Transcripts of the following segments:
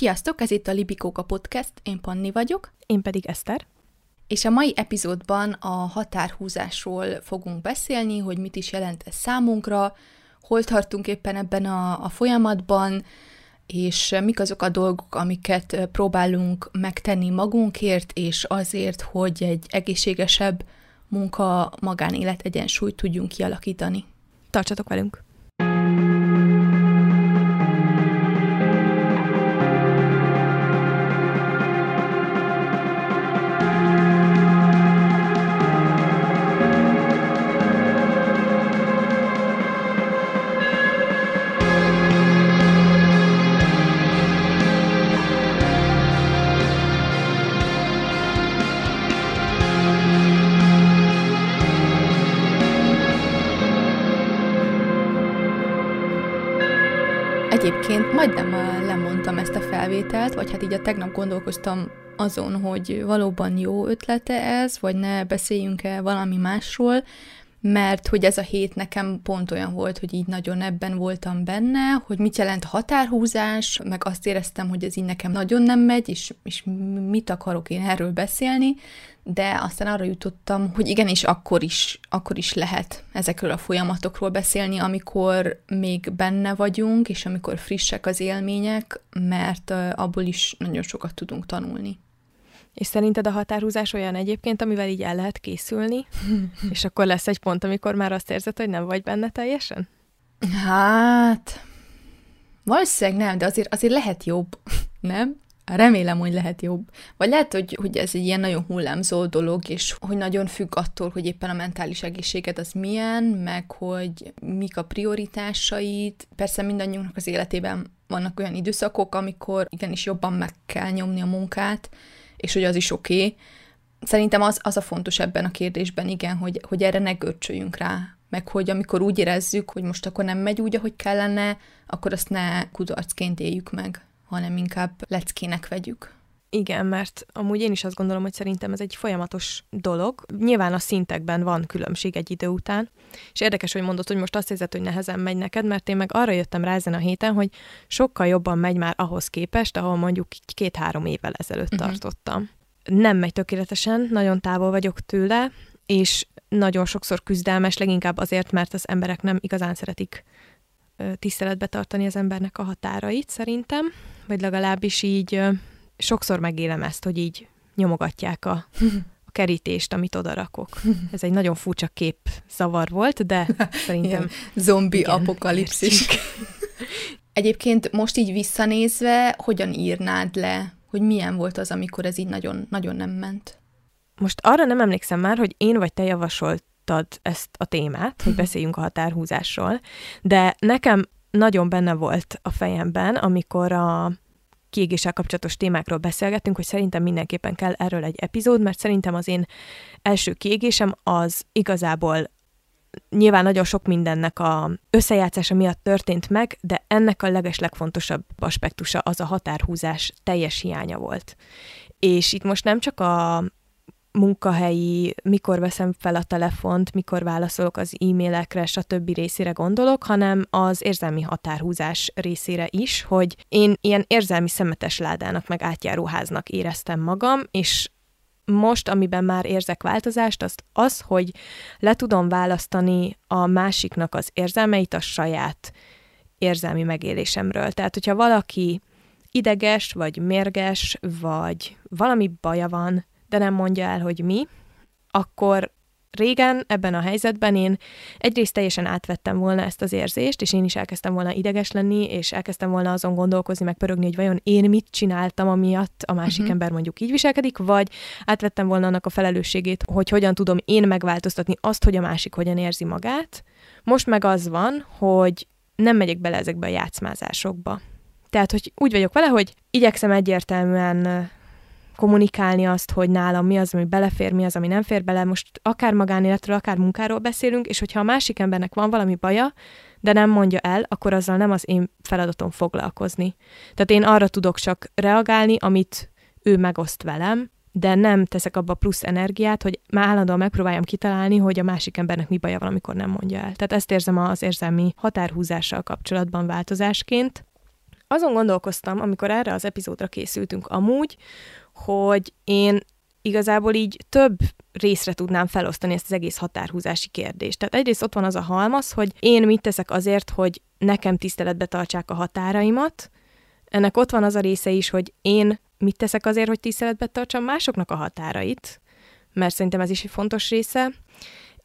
Sziasztok, ez itt a Libikóka Podcast, én Panni vagyok. Én pedig Eszter. És a mai epizódban a határhúzásról fogunk beszélni, hogy mit is jelent ez számunkra, hol tartunk éppen ebben a, a folyamatban, és mik azok a dolgok, amiket próbálunk megtenni magunkért, és azért, hogy egy egészségesebb munka-magánélet egyensúlyt tudjunk kialakítani. Tartsatok velünk! A felvételt, vagy hát így a tegnap gondolkoztam azon, hogy valóban jó ötlete ez, vagy ne beszéljünk-e valami másról, mert hogy ez a hét nekem pont olyan volt, hogy így nagyon ebben voltam benne, hogy mit jelent határhúzás, meg azt éreztem, hogy ez így nekem nagyon nem megy, és, és mit akarok én erről beszélni, de aztán arra jutottam, hogy igenis akkor is, akkor is lehet ezekről a folyamatokról beszélni, amikor még benne vagyunk, és amikor frissek az élmények, mert abból is nagyon sokat tudunk tanulni. És szerinted a határhúzás olyan egyébként, amivel így el lehet készülni, és akkor lesz egy pont, amikor már azt érzed, hogy nem vagy benne teljesen? Hát, valószínűleg nem, de azért, azért lehet jobb, nem? Remélem, hogy lehet jobb. Vagy lehet, hogy, hogy ez egy ilyen nagyon hullámzó dolog, és hogy nagyon függ attól, hogy éppen a mentális egészséged az milyen, meg hogy mik a prioritásait. Persze mindannyiunknak az életében vannak olyan időszakok, amikor igenis jobban meg kell nyomni a munkát, és hogy az is oké. Okay. Szerintem az, az a fontos ebben a kérdésben, igen, hogy, hogy erre ne görcsöljünk rá, meg hogy amikor úgy érezzük, hogy most akkor nem megy úgy, ahogy kellene, akkor azt ne kudarcként éljük meg, hanem inkább leckének vegyük. Igen, mert amúgy én is azt gondolom, hogy szerintem ez egy folyamatos dolog. Nyilván a szintekben van különbség egy idő után, és érdekes, hogy mondod, hogy most azt érzed, hogy nehezen megy neked, mert én meg arra jöttem rá ezen a héten, hogy sokkal jobban megy már ahhoz képest, ahol mondjuk két-három évvel ezelőtt uh-huh. tartottam. Nem megy tökéletesen, nagyon távol vagyok tőle, és nagyon sokszor küzdelmes, leginkább azért, mert az emberek nem igazán szeretik tiszteletbe tartani az embernek a határait, szerintem, vagy legalábbis így sokszor megélem ezt, hogy így nyomogatják a, a kerítést, amit odarakok. Ez egy nagyon furcsa kép zavar volt, de szerintem... Ilyen zombi igen, apokalipszis. Egyébként most így visszanézve, hogyan írnád le, hogy milyen volt az, amikor ez így nagyon, nagyon nem ment? Most arra nem emlékszem már, hogy én vagy te javasoltad ezt a témát, hogy beszéljünk a határhúzásról, de nekem nagyon benne volt a fejemben, amikor a kiégéssel kapcsolatos témákról beszélgettünk, hogy szerintem mindenképpen kell erről egy epizód, mert szerintem az én első kiégésem az igazából nyilván nagyon sok mindennek a összejátszása miatt történt meg, de ennek a legeslegfontosabb aspektusa az a határhúzás teljes hiánya volt. És itt most nem csak a munkahelyi, mikor veszem fel a telefont, mikor válaszolok az e-mailekre, stb. részére gondolok, hanem az érzelmi határhúzás részére is, hogy én ilyen érzelmi szemetes ládának meg átjáróháznak éreztem magam, és most, amiben már érzek változást, az az, hogy le tudom választani a másiknak az érzelmeit a saját érzelmi megélésemről. Tehát, hogyha valaki ideges, vagy mérges, vagy valami baja van, de nem mondja el, hogy mi, akkor régen ebben a helyzetben én egyrészt teljesen átvettem volna ezt az érzést, és én is elkezdtem volna ideges lenni, és elkezdtem volna azon gondolkozni, meg pörögni, hogy vajon én mit csináltam, amiatt a másik uh-huh. ember mondjuk így viselkedik, vagy átvettem volna annak a felelősségét, hogy hogyan tudom én megváltoztatni azt, hogy a másik hogyan érzi magát. Most meg az van, hogy nem megyek bele ezekbe a játszmázásokba. Tehát, hogy úgy vagyok vele, hogy igyekszem egyértelműen kommunikálni azt, hogy nálam mi az, ami belefér, mi az, ami nem fér bele. Most akár magánéletről, akár munkáról beszélünk, és hogyha a másik embernek van valami baja, de nem mondja el, akkor azzal nem az én feladatom foglalkozni. Tehát én arra tudok csak reagálni, amit ő megoszt velem, de nem teszek abba plusz energiát, hogy már állandóan megpróbáljam kitalálni, hogy a másik embernek mi baja van, amikor nem mondja el. Tehát ezt érzem az érzelmi határhúzással kapcsolatban változásként. azon gondolkoztam, amikor erre az epizódra készültünk amúgy, hogy én igazából így több részre tudnám felosztani ezt az egész határhúzási kérdést. Tehát egyrészt ott van az a halmaz, hogy én mit teszek azért, hogy nekem tiszteletbe tartsák a határaimat, ennek ott van az a része is, hogy én mit teszek azért, hogy tiszteletbe tartsam másoknak a határait, mert szerintem ez is egy fontos része,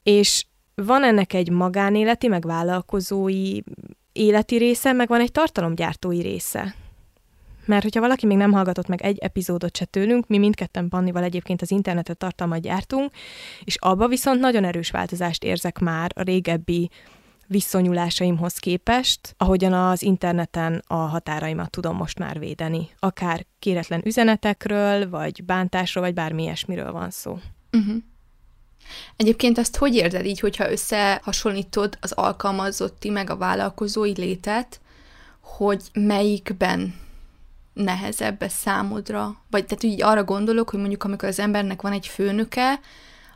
és van ennek egy magánéleti, meg vállalkozói életi része, meg van egy tartalomgyártói része. Mert hogyha valaki még nem hallgatott meg egy epizódot se tőlünk, mi mindketten Pannival egyébként az internetet tartalmat gyártunk, és abba viszont nagyon erős változást érzek már a régebbi viszonyulásaimhoz képest, ahogyan az interneten a határaimat tudom most már védeni. Akár kéretlen üzenetekről, vagy bántásról, vagy bármi ilyesmiről van szó. Uh-huh. Egyébként ezt hogy érzed így, hogyha összehasonlítod az alkalmazotti meg a vállalkozói létet, hogy melyikben nehezebb ez számodra? Vagy tehát így arra gondolok, hogy mondjuk amikor az embernek van egy főnöke,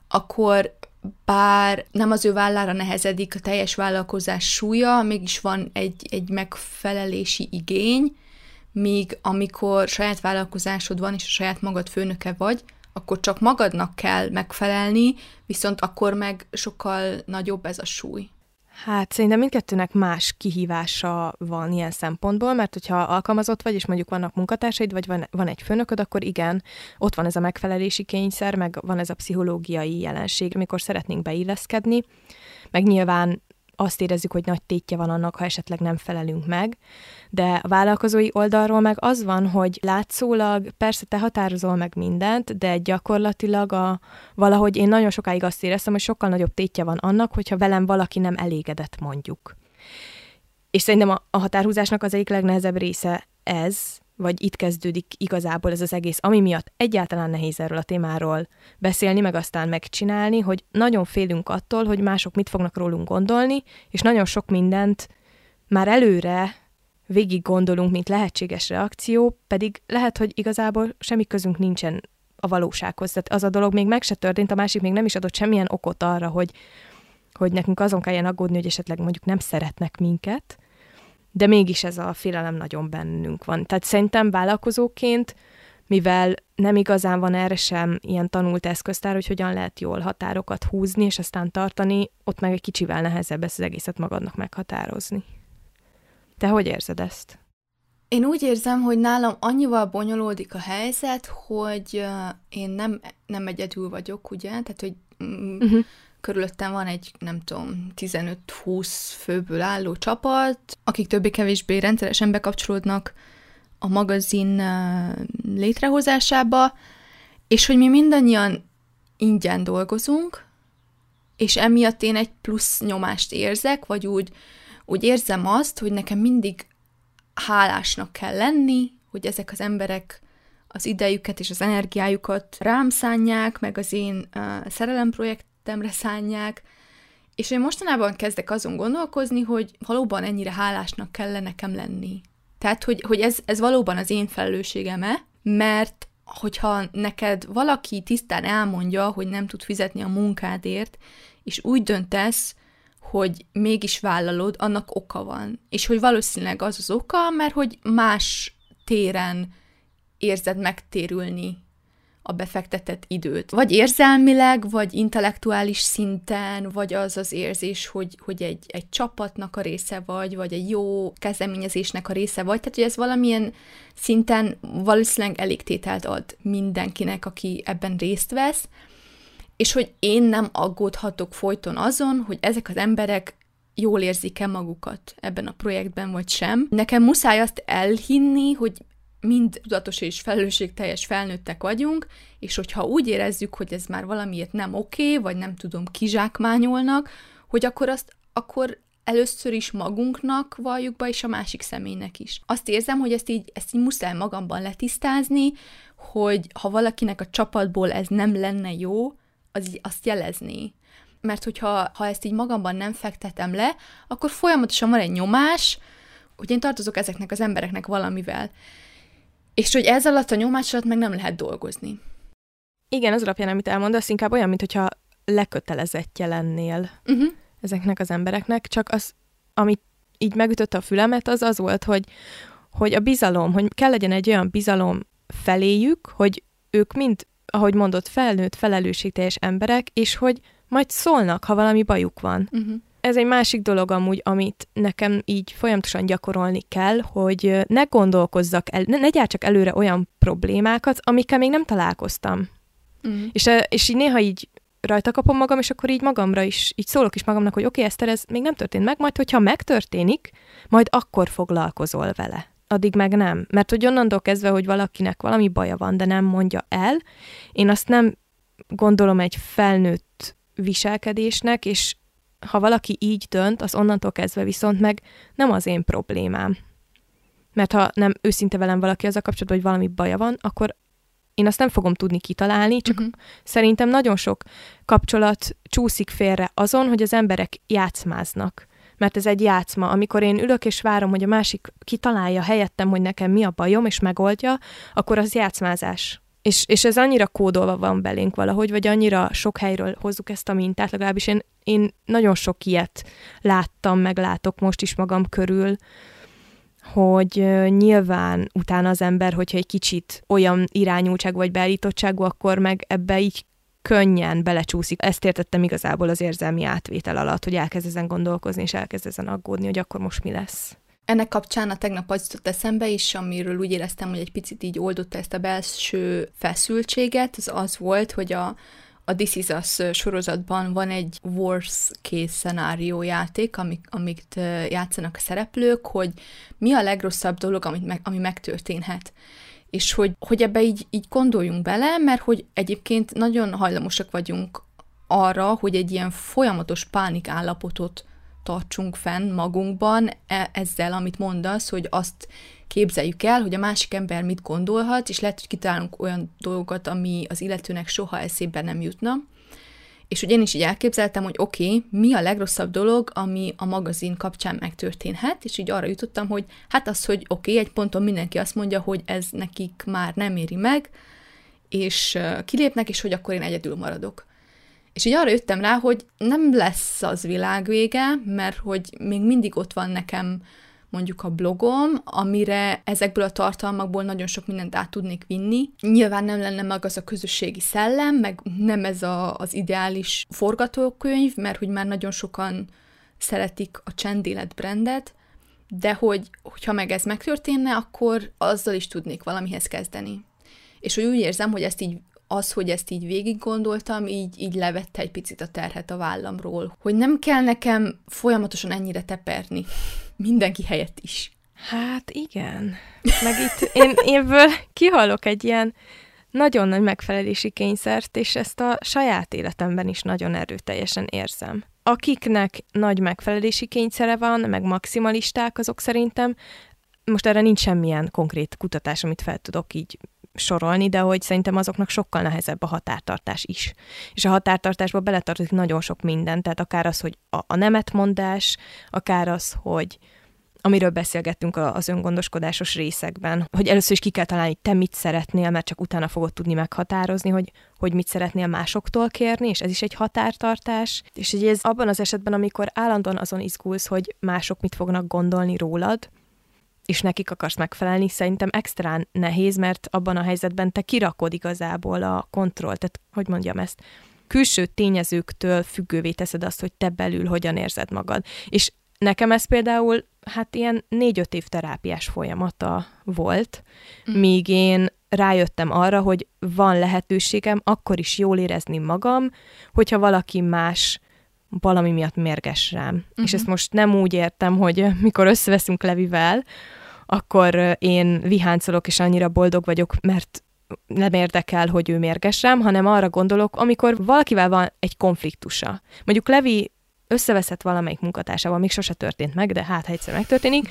akkor bár nem az ő vállára nehezedik a teljes vállalkozás súlya, mégis van egy, egy megfelelési igény, míg amikor saját vállalkozásod van, és a saját magad főnöke vagy, akkor csak magadnak kell megfelelni, viszont akkor meg sokkal nagyobb ez a súly. Hát szerintem mindkettőnek más kihívása van ilyen szempontból, mert hogyha alkalmazott vagy, és mondjuk vannak munkatársaid, vagy van, van egy főnököd, akkor igen, ott van ez a megfelelési kényszer, meg van ez a pszichológiai jelenség, amikor szeretnénk beilleszkedni, meg nyilván azt érezzük, hogy nagy tétje van annak, ha esetleg nem felelünk meg, de a vállalkozói oldalról meg az van, hogy látszólag persze te határozol meg mindent, de gyakorlatilag a, valahogy én nagyon sokáig azt éreztem, hogy sokkal nagyobb tétje van annak, hogyha velem valaki nem elégedett mondjuk. És szerintem a, a határhúzásnak az egyik legnehezebb része ez, vagy itt kezdődik igazából ez az egész, ami miatt egyáltalán nehéz erről a témáról beszélni, meg aztán megcsinálni, hogy nagyon félünk attól, hogy mások mit fognak rólunk gondolni, és nagyon sok mindent már előre végig gondolunk, mint lehetséges reakció, pedig lehet, hogy igazából semmi közünk nincsen a valósághoz. Tehát az a dolog még meg se történt, a másik még nem is adott semmilyen okot arra, hogy, hogy nekünk azon kelljen aggódni, hogy esetleg mondjuk nem szeretnek minket, de mégis ez a félelem nagyon bennünk van. Tehát szerintem vállalkozóként, mivel nem igazán van erre sem ilyen tanult eszköztár, hogy hogyan lehet jól határokat húzni, és aztán tartani, ott meg egy kicsivel nehezebb ezt az egészet magadnak meghatározni. Te hogy érzed ezt? Én úgy érzem, hogy nálam annyival bonyolódik a helyzet, hogy én nem, nem egyedül vagyok, ugye? Tehát, hogy uh-huh körülöttem van egy, nem tudom, 15-20 főből álló csapat, akik többé-kevésbé rendszeresen bekapcsolódnak a magazin létrehozásába, és hogy mi mindannyian ingyen dolgozunk, és emiatt én egy plusz nyomást érzek, vagy úgy, úgy érzem azt, hogy nekem mindig hálásnak kell lenni, hogy ezek az emberek az idejüket és az energiájukat rám szánják, meg az én uh, szerelemprojekt életemre szánják, és én mostanában kezdek azon gondolkozni, hogy valóban ennyire hálásnak kell nekem lenni. Tehát, hogy, hogy ez, ez valóban az én felelősségem-e, mert hogyha neked valaki tisztán elmondja, hogy nem tud fizetni a munkádért, és úgy döntesz, hogy mégis vállalod, annak oka van. És hogy valószínűleg az az oka, mert hogy más téren érzed megtérülni a befektetett időt. Vagy érzelmileg, vagy intellektuális szinten, vagy az az érzés, hogy, hogy egy, egy csapatnak a része vagy, vagy egy jó kezdeményezésnek a része vagy. Tehát, hogy ez valamilyen szinten valószínűleg elégtételt ad mindenkinek, aki ebben részt vesz, és hogy én nem aggódhatok folyton azon, hogy ezek az emberek jól érzik-e magukat ebben a projektben, vagy sem. Nekem muszáj azt elhinni, hogy mind tudatos és felelősségteljes felnőttek vagyunk, és hogyha úgy érezzük, hogy ez már valamiért nem oké, okay, vagy nem tudom, kizsákmányolnak, hogy akkor azt akkor először is magunknak valljuk be, és a másik személynek is. Azt érzem, hogy ezt így, ezt így muszáj magamban letisztázni, hogy ha valakinek a csapatból ez nem lenne jó, az azt jelezni. Mert hogyha ha ezt így magamban nem fektetem le, akkor folyamatosan van egy nyomás, hogy én tartozok ezeknek az embereknek valamivel. És hogy ez alatt a nyomás alatt meg nem lehet dolgozni. Igen, az alapján, amit elmondasz, inkább olyan, mintha lekötelezettje lennél uh-huh. ezeknek az embereknek, csak az, amit így megütötte a fülemet, az az volt, hogy, hogy a bizalom, hogy kell legyen egy olyan bizalom feléjük, hogy ők mind, ahogy mondott, felnőtt, felelősségteljes emberek, és hogy majd szólnak, ha valami bajuk van. Uh-huh. Ez egy másik dolog amúgy, amit nekem így folyamatosan gyakorolni kell, hogy ne gondolkozzak el, ne, ne gyártsak előre olyan problémákat, amikkel még nem találkoztam. Uh-huh. És, és így néha így rajta kapom magam, és akkor így magamra is, így szólok is magamnak, hogy oké, okay, Eszter, ez még nem történt meg, majd hogyha megtörténik, majd akkor foglalkozol vele. Addig meg nem. Mert hogy onnantól kezdve, hogy valakinek valami baja van, de nem mondja el, én azt nem gondolom egy felnőtt viselkedésnek, és ha valaki így dönt, az onnantól kezdve viszont meg nem az én problémám. Mert ha nem őszinte velem valaki az a kapcsolatban, hogy valami baja van, akkor én azt nem fogom tudni kitalálni, csak uh-huh. szerintem nagyon sok kapcsolat csúszik félre azon, hogy az emberek játszmáznak. Mert ez egy játszma. Amikor én ülök és várom, hogy a másik kitalálja helyettem, hogy nekem mi a bajom, és megoldja, akkor az játszmázás. És, és ez annyira kódolva van belénk valahogy, vagy annyira sok helyről hozzuk ezt a mintát, legalábbis én, én nagyon sok ilyet láttam, meg látok most is magam körül, hogy nyilván utána az ember, hogyha egy kicsit olyan irányultság vagy beállítottságú, akkor meg ebbe így könnyen belecsúszik. Ezt értettem igazából az érzelmi átvétel alatt, hogy elkezd ezen gondolkozni, és elkezd ezen aggódni, hogy akkor most mi lesz. Ennek kapcsán a tegnap az jutott eszembe is, amiről úgy éreztem, hogy egy picit így oldotta ezt a belső feszültséget, az az volt, hogy a, a This Is Us sorozatban van egy worst case szenárió játék, amik, amit játszanak a szereplők, hogy mi a legrosszabb dolog, amit meg, ami megtörténhet. És hogy, hogy ebbe így, így gondoljunk bele, mert hogy egyébként nagyon hajlamosak vagyunk arra, hogy egy ilyen folyamatos pánik állapotot tartsunk fenn magunkban e, ezzel, amit mondasz, hogy azt képzeljük el, hogy a másik ember mit gondolhat, és lehet, hogy kitalálunk olyan dolgokat, ami az illetőnek soha eszébe nem jutna. És hogy én is így elképzeltem, hogy oké, okay, mi a legrosszabb dolog, ami a magazin kapcsán megtörténhet, és így arra jutottam, hogy hát az, hogy oké, okay, egy ponton mindenki azt mondja, hogy ez nekik már nem éri meg, és kilépnek, és hogy akkor én egyedül maradok. És így arra jöttem rá, hogy nem lesz az világvége, mert hogy még mindig ott van nekem mondjuk a blogom, amire ezekből a tartalmakból nagyon sok mindent át tudnék vinni. Nyilván nem lenne meg az a közösségi szellem, meg nem ez a, az ideális forgatókönyv, mert hogy már nagyon sokan szeretik a csendélet brandet, de hogy, hogyha meg ez megtörténne, akkor azzal is tudnék valamihez kezdeni. És hogy úgy érzem, hogy ezt így az, hogy ezt így végig gondoltam, így, így levette egy picit a terhet a vállamról. Hogy nem kell nekem folyamatosan ennyire teperni. Mindenki helyett is. Hát igen. Meg itt én ebből kihallok egy ilyen nagyon nagy megfelelési kényszert, és ezt a saját életemben is nagyon erőteljesen érzem. Akiknek nagy megfelelési kényszere van, meg maximalisták, azok szerintem, most erre nincs semmilyen konkrét kutatás, amit fel tudok így sorolni, de hogy szerintem azoknak sokkal nehezebb a határtartás is. És a határtartásba beletartozik nagyon sok minden, tehát akár az, hogy a, a nemetmondás, akár az, hogy amiről beszélgettünk az öngondoskodásos részekben, hogy először is ki kell találni, te mit szeretnél, mert csak utána fogod tudni meghatározni, hogy, hogy mit szeretnél másoktól kérni, és ez is egy határtartás. És ugye ez abban az esetben, amikor állandóan azon izgulsz, hogy mások mit fognak gondolni rólad, és nekik akarsz megfelelni, szerintem extrán nehéz, mert abban a helyzetben te kirakod igazából a kontroll, tehát hogy mondjam ezt, külső tényezőktől függővé teszed azt, hogy te belül hogyan érzed magad. És nekem ez például, hát ilyen négy-öt év terápiás folyamata volt, mm. míg én rájöttem arra, hogy van lehetőségem akkor is jól érezni magam, hogyha valaki más valami miatt mérges rám. Mm-hmm. És ezt most nem úgy értem, hogy mikor összeveszünk Levivel, akkor én viháncolok, és annyira boldog vagyok, mert nem érdekel, hogy ő mérges hanem arra gondolok, amikor valakivel van egy konfliktusa. Mondjuk Levi összeveszett valamelyik munkatársával, még sose történt meg, de hát ha egyszer megtörténik,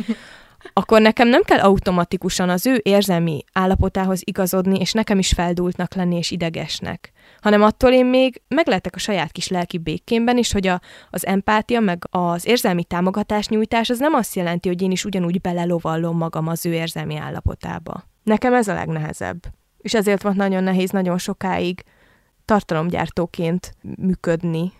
akkor nekem nem kell automatikusan az ő érzelmi állapotához igazodni, és nekem is feldultnak lenni és idegesnek, hanem attól én még meglehetek a saját kis lelki békémben is, hogy a, az empátia, meg az érzelmi támogatás nyújtás az nem azt jelenti, hogy én is ugyanúgy belelovallom magam az ő érzelmi állapotába. Nekem ez a legnehezebb. És ezért volt nagyon nehéz nagyon sokáig tartalomgyártóként működni,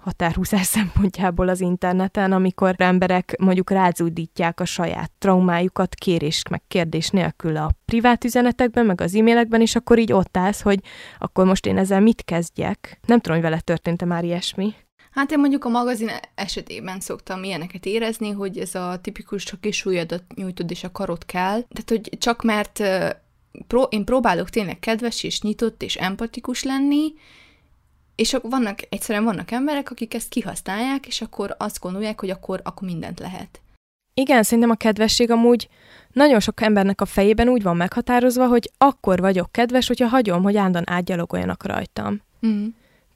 határhúzás szempontjából az interneten, amikor emberek mondjuk rázúdítják a saját traumájukat kérés meg kérdés nélkül a privát üzenetekben, meg az e-mailekben, és akkor így ott állsz, hogy akkor most én ezzel mit kezdjek. Nem tudom, hogy vele történt-e már ilyesmi. Hát én mondjuk a magazin esetében szoktam ilyeneket érezni, hogy ez a tipikus csak is súlyodat nyújtod és a karot kell. Tehát, hogy csak mert pró- én próbálok tényleg kedves és nyitott és empatikus lenni, és vannak, egyszerűen vannak emberek, akik ezt kihasználják, és akkor azt gondolják, hogy akkor, akkor mindent lehet. Igen, szerintem a kedvesség amúgy nagyon sok embernek a fejében úgy van meghatározva, hogy akkor vagyok kedves, hogyha hagyom, hogy állandóan átgyalogoljanak rajtam. Mm.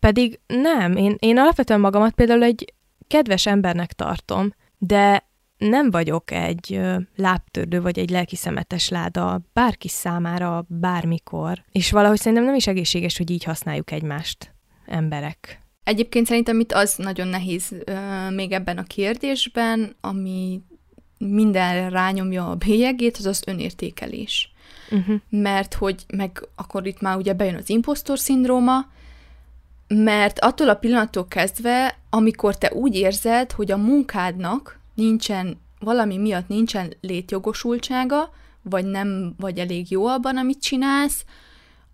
Pedig nem, én, én alapvetően magamat például egy kedves embernek tartom, de nem vagyok egy lábtördő vagy egy lelkiszemetes láda bárki számára bármikor. És valahogy szerintem nem is egészséges, hogy így használjuk egymást emberek. Egyébként szerintem itt az nagyon nehéz még ebben a kérdésben, ami mindenre rányomja a bélyegét, az az önértékelés. Uh-huh. Mert hogy meg akkor itt már ugye bejön az impostor szindróma, mert attól a pillanattól kezdve, amikor te úgy érzed, hogy a munkádnak nincsen, valami miatt nincsen létjogosultsága, vagy nem vagy elég jó abban, amit csinálsz,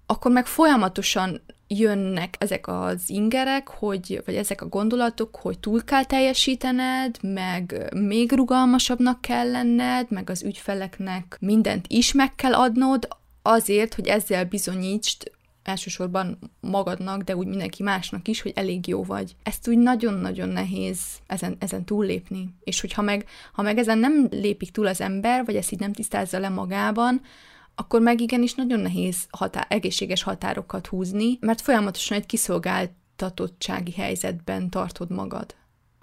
akkor meg folyamatosan jönnek ezek az ingerek, hogy, vagy ezek a gondolatok, hogy túl kell teljesítened, meg még rugalmasabbnak kell lenned, meg az ügyfeleknek mindent is meg kell adnod, azért, hogy ezzel bizonyítsd elsősorban magadnak, de úgy mindenki másnak is, hogy elég jó vagy. Ezt úgy nagyon-nagyon nehéz ezen, ezen túllépni. És hogyha meg, ha meg ezen nem lépik túl az ember, vagy ezt így nem tisztázza le magában, akkor meg igenis nagyon nehéz határ, egészséges határokat húzni, mert folyamatosan egy kiszolgáltatottsági helyzetben tartod magad.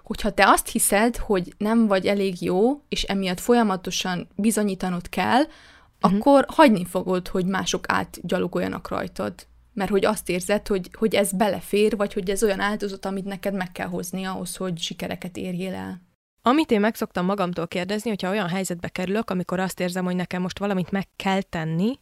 Hogyha te azt hiszed, hogy nem vagy elég jó, és emiatt folyamatosan bizonyítanod kell, uh-huh. akkor hagyni fogod, hogy mások átgyalogoljanak rajtad. Mert hogy azt érzed, hogy, hogy ez belefér, vagy hogy ez olyan áldozat, amit neked meg kell hozni ahhoz, hogy sikereket érjél el. Amit én megszoktam magamtól kérdezni, hogyha olyan helyzetbe kerülök, amikor azt érzem, hogy nekem most valamit meg kell tenni,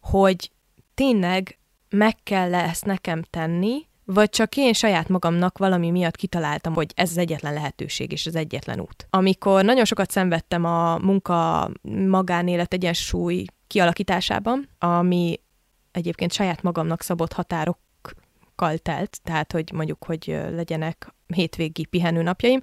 hogy tényleg meg kell ezt nekem tenni, vagy csak én saját magamnak valami miatt kitaláltam, hogy ez az egyetlen lehetőség és az egyetlen út. Amikor nagyon sokat szenvedtem a munka magánélet egyensúly kialakításában, ami egyébként saját magamnak szabott határokkal telt, tehát hogy mondjuk, hogy legyenek hétvégi pihenőnapjaim,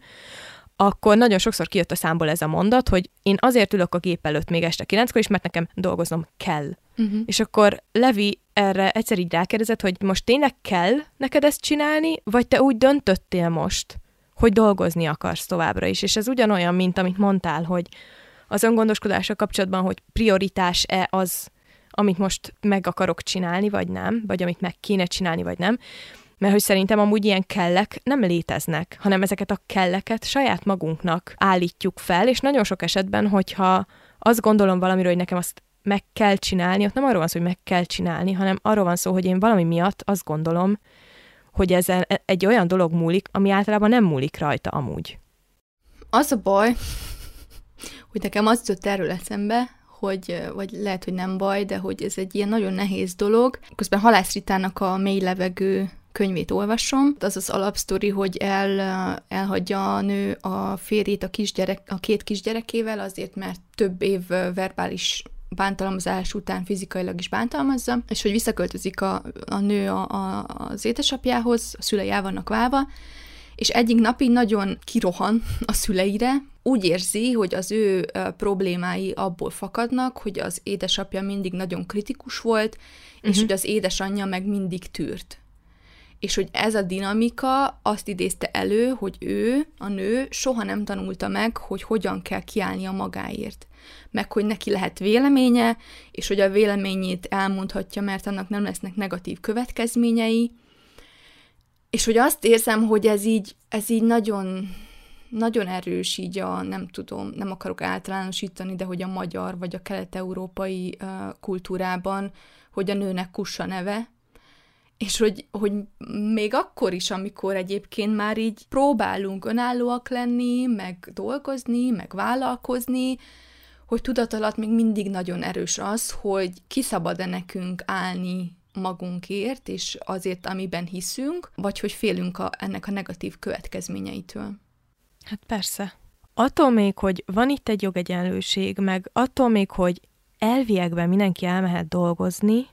akkor nagyon sokszor kijött a számból ez a mondat, hogy én azért ülök a gép előtt még este kilenckor is, mert nekem dolgoznom kell. Uh-huh. És akkor Levi erre egyszer így rákérdezett, hogy most tényleg kell neked ezt csinálni, vagy te úgy döntöttél most, hogy dolgozni akarsz továbbra is. És ez ugyanolyan, mint amit mondtál, hogy az öngondoskodással kapcsolatban, hogy prioritás-e az, amit most meg akarok csinálni, vagy nem, vagy amit meg kéne csinálni, vagy nem. Mert hogy szerintem amúgy ilyen kellek nem léteznek, hanem ezeket a kelleket saját magunknak állítjuk fel, és nagyon sok esetben, hogyha azt gondolom valamiről, hogy nekem azt meg kell csinálni, ott nem arról van szó, hogy meg kell csinálni, hanem arról van szó, hogy én valami miatt azt gondolom, hogy ez egy olyan dolog múlik, ami általában nem múlik rajta amúgy. Az a baj, hogy nekem az jutott erről eszembe, hogy, vagy lehet, hogy nem baj, de hogy ez egy ilyen nagyon nehéz dolog. Közben Halász Ritának a mély levegő könyvét olvasom. Az az alapsztori, hogy el, elhagyja a nő a férjét a, kisgyerek, a két kisgyerekével, azért, mert több év verbális bántalmazás után fizikailag is bántalmazza, és hogy visszaköltözik a, a nő a, a, az édesapjához, a szülei el vannak válva, és egyik napig nagyon kirohan a szüleire, úgy érzi, hogy az ő problémái abból fakadnak, hogy az édesapja mindig nagyon kritikus volt, uh-huh. és mhm. hogy az édesanyja meg mindig tűrt és hogy ez a dinamika azt idézte elő, hogy ő, a nő soha nem tanulta meg, hogy hogyan kell kiállni a magáért. Meg hogy neki lehet véleménye, és hogy a véleményét elmondhatja, mert annak nem lesznek negatív következményei. És hogy azt érzem, hogy ez így, ez így nagyon, nagyon erős így a, nem tudom, nem akarok általánosítani, de hogy a magyar vagy a kelet-európai uh, kultúrában, hogy a nőnek kussa neve, és hogy, hogy még akkor is, amikor egyébként már így próbálunk önállóak lenni, meg dolgozni, meg vállalkozni, hogy tudat alatt még mindig nagyon erős az, hogy kiszabad-e nekünk állni magunkért, és azért, amiben hiszünk, vagy hogy félünk a, ennek a negatív következményeitől. Hát persze. Attól még, hogy van itt egy jogegyenlőség, meg attól még, hogy elviekben mindenki elmehet dolgozni,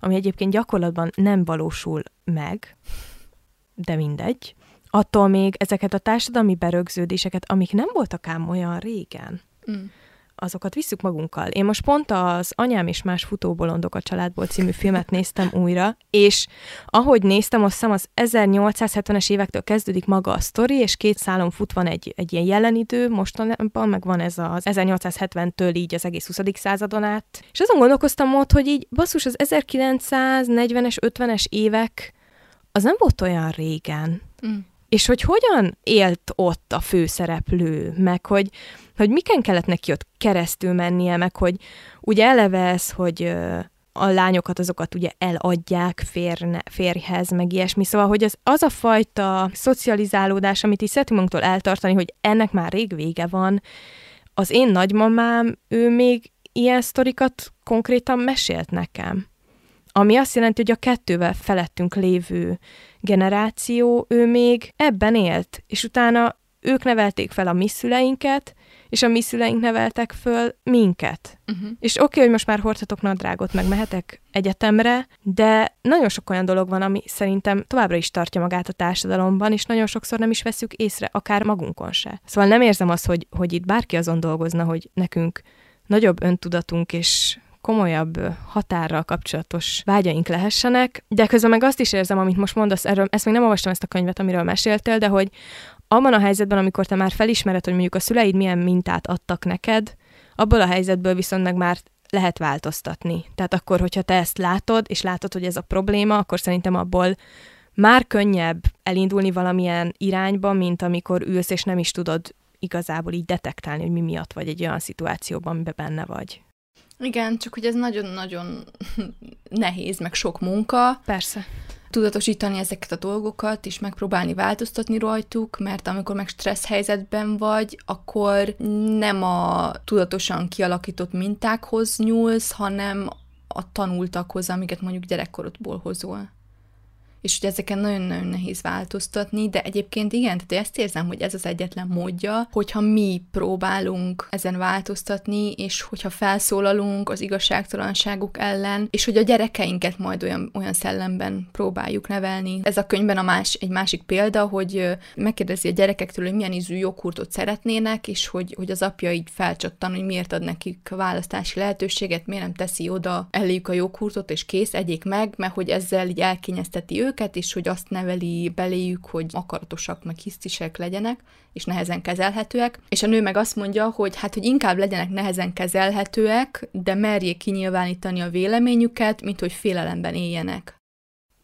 ami egyébként gyakorlatban nem valósul meg, de mindegy, attól még ezeket a társadalmi berögződéseket, amik nem voltak ám olyan régen, mm azokat visszük magunkkal. Én most pont az Anyám és más futóbolondok a családból című filmet néztem újra, és ahogy néztem, azt hiszem az 1870-es évektől kezdődik maga a sztori, és két szálon fut van egy, egy ilyen jelenidő, mostanában meg van ez az 1870-től így az egész 20. századon át. És azon gondolkoztam ott, hogy így basszus, az 1940-es, 50-es évek az nem volt olyan régen. Mm és hogy hogyan élt ott a főszereplő, meg hogy, hogy miken kellett neki ott keresztül mennie, meg hogy ugye eleve ez, hogy a lányokat azokat ugye eladják férne, férjhez, meg ilyesmi. Szóval, hogy az, az a fajta szocializálódás, amit is szeretünk magunktól eltartani, hogy ennek már rég vége van. Az én nagymamám, ő még ilyen sztorikat konkrétan mesélt nekem. Ami azt jelenti, hogy a kettővel felettünk lévő generáció, ő még ebben élt, és utána ők nevelték fel a mi szüleinket, és a mi szüleink neveltek föl minket. Uh-huh. És oké, okay, hogy most már hordhatok nadrágot, meg mehetek egyetemre, de nagyon sok olyan dolog van, ami szerintem továbbra is tartja magát a társadalomban, és nagyon sokszor nem is veszük észre, akár magunkon se. Szóval nem érzem azt, hogy, hogy itt bárki azon dolgozna, hogy nekünk nagyobb öntudatunk és komolyabb határral kapcsolatos vágyaink lehessenek, de közben meg azt is érzem, amit most mondasz erről, ezt még nem olvastam ezt a könyvet, amiről meséltél, de hogy abban a helyzetben, amikor te már felismered, hogy mondjuk a szüleid milyen mintát adtak neked, abból a helyzetből viszont meg már lehet változtatni. Tehát akkor, hogyha te ezt látod, és látod, hogy ez a probléma, akkor szerintem abból már könnyebb elindulni valamilyen irányba, mint amikor ülsz, és nem is tudod igazából így detektálni, hogy mi miatt vagy egy olyan szituációban, amiben benne vagy. Igen, csak hogy ez nagyon-nagyon nehéz, meg sok munka. Persze. Tudatosítani ezeket a dolgokat, és megpróbálni változtatni rajtuk, mert amikor meg stressz helyzetben vagy, akkor nem a tudatosan kialakított mintákhoz nyúlsz, hanem a tanultakhoz, amiket mondjuk gyerekkorodból hozol és hogy ezeken nagyon-nagyon nehéz változtatni, de egyébként igen, tehát ezt érzem, hogy ez az egyetlen módja, hogyha mi próbálunk ezen változtatni, és hogyha felszólalunk az igazságtalanságuk ellen, és hogy a gyerekeinket majd olyan, olyan szellemben próbáljuk nevelni. Ez a könyvben a más, egy másik példa, hogy megkérdezi a gyerekektől, hogy milyen ízű joghurtot szeretnének, és hogy, hogy az apja így felcsattan, hogy miért ad nekik választási lehetőséget, miért nem teszi oda eléjük a joghurtot, és kész, egyék meg, mert hogy ezzel így elkényezteti őket, őket, és hogy azt neveli beléjük, hogy akaratosak, meg hisztisek legyenek, és nehezen kezelhetőek. És a nő meg azt mondja, hogy hát, hogy inkább legyenek nehezen kezelhetőek, de merjék kinyilvánítani a véleményüket, mint hogy félelemben éljenek.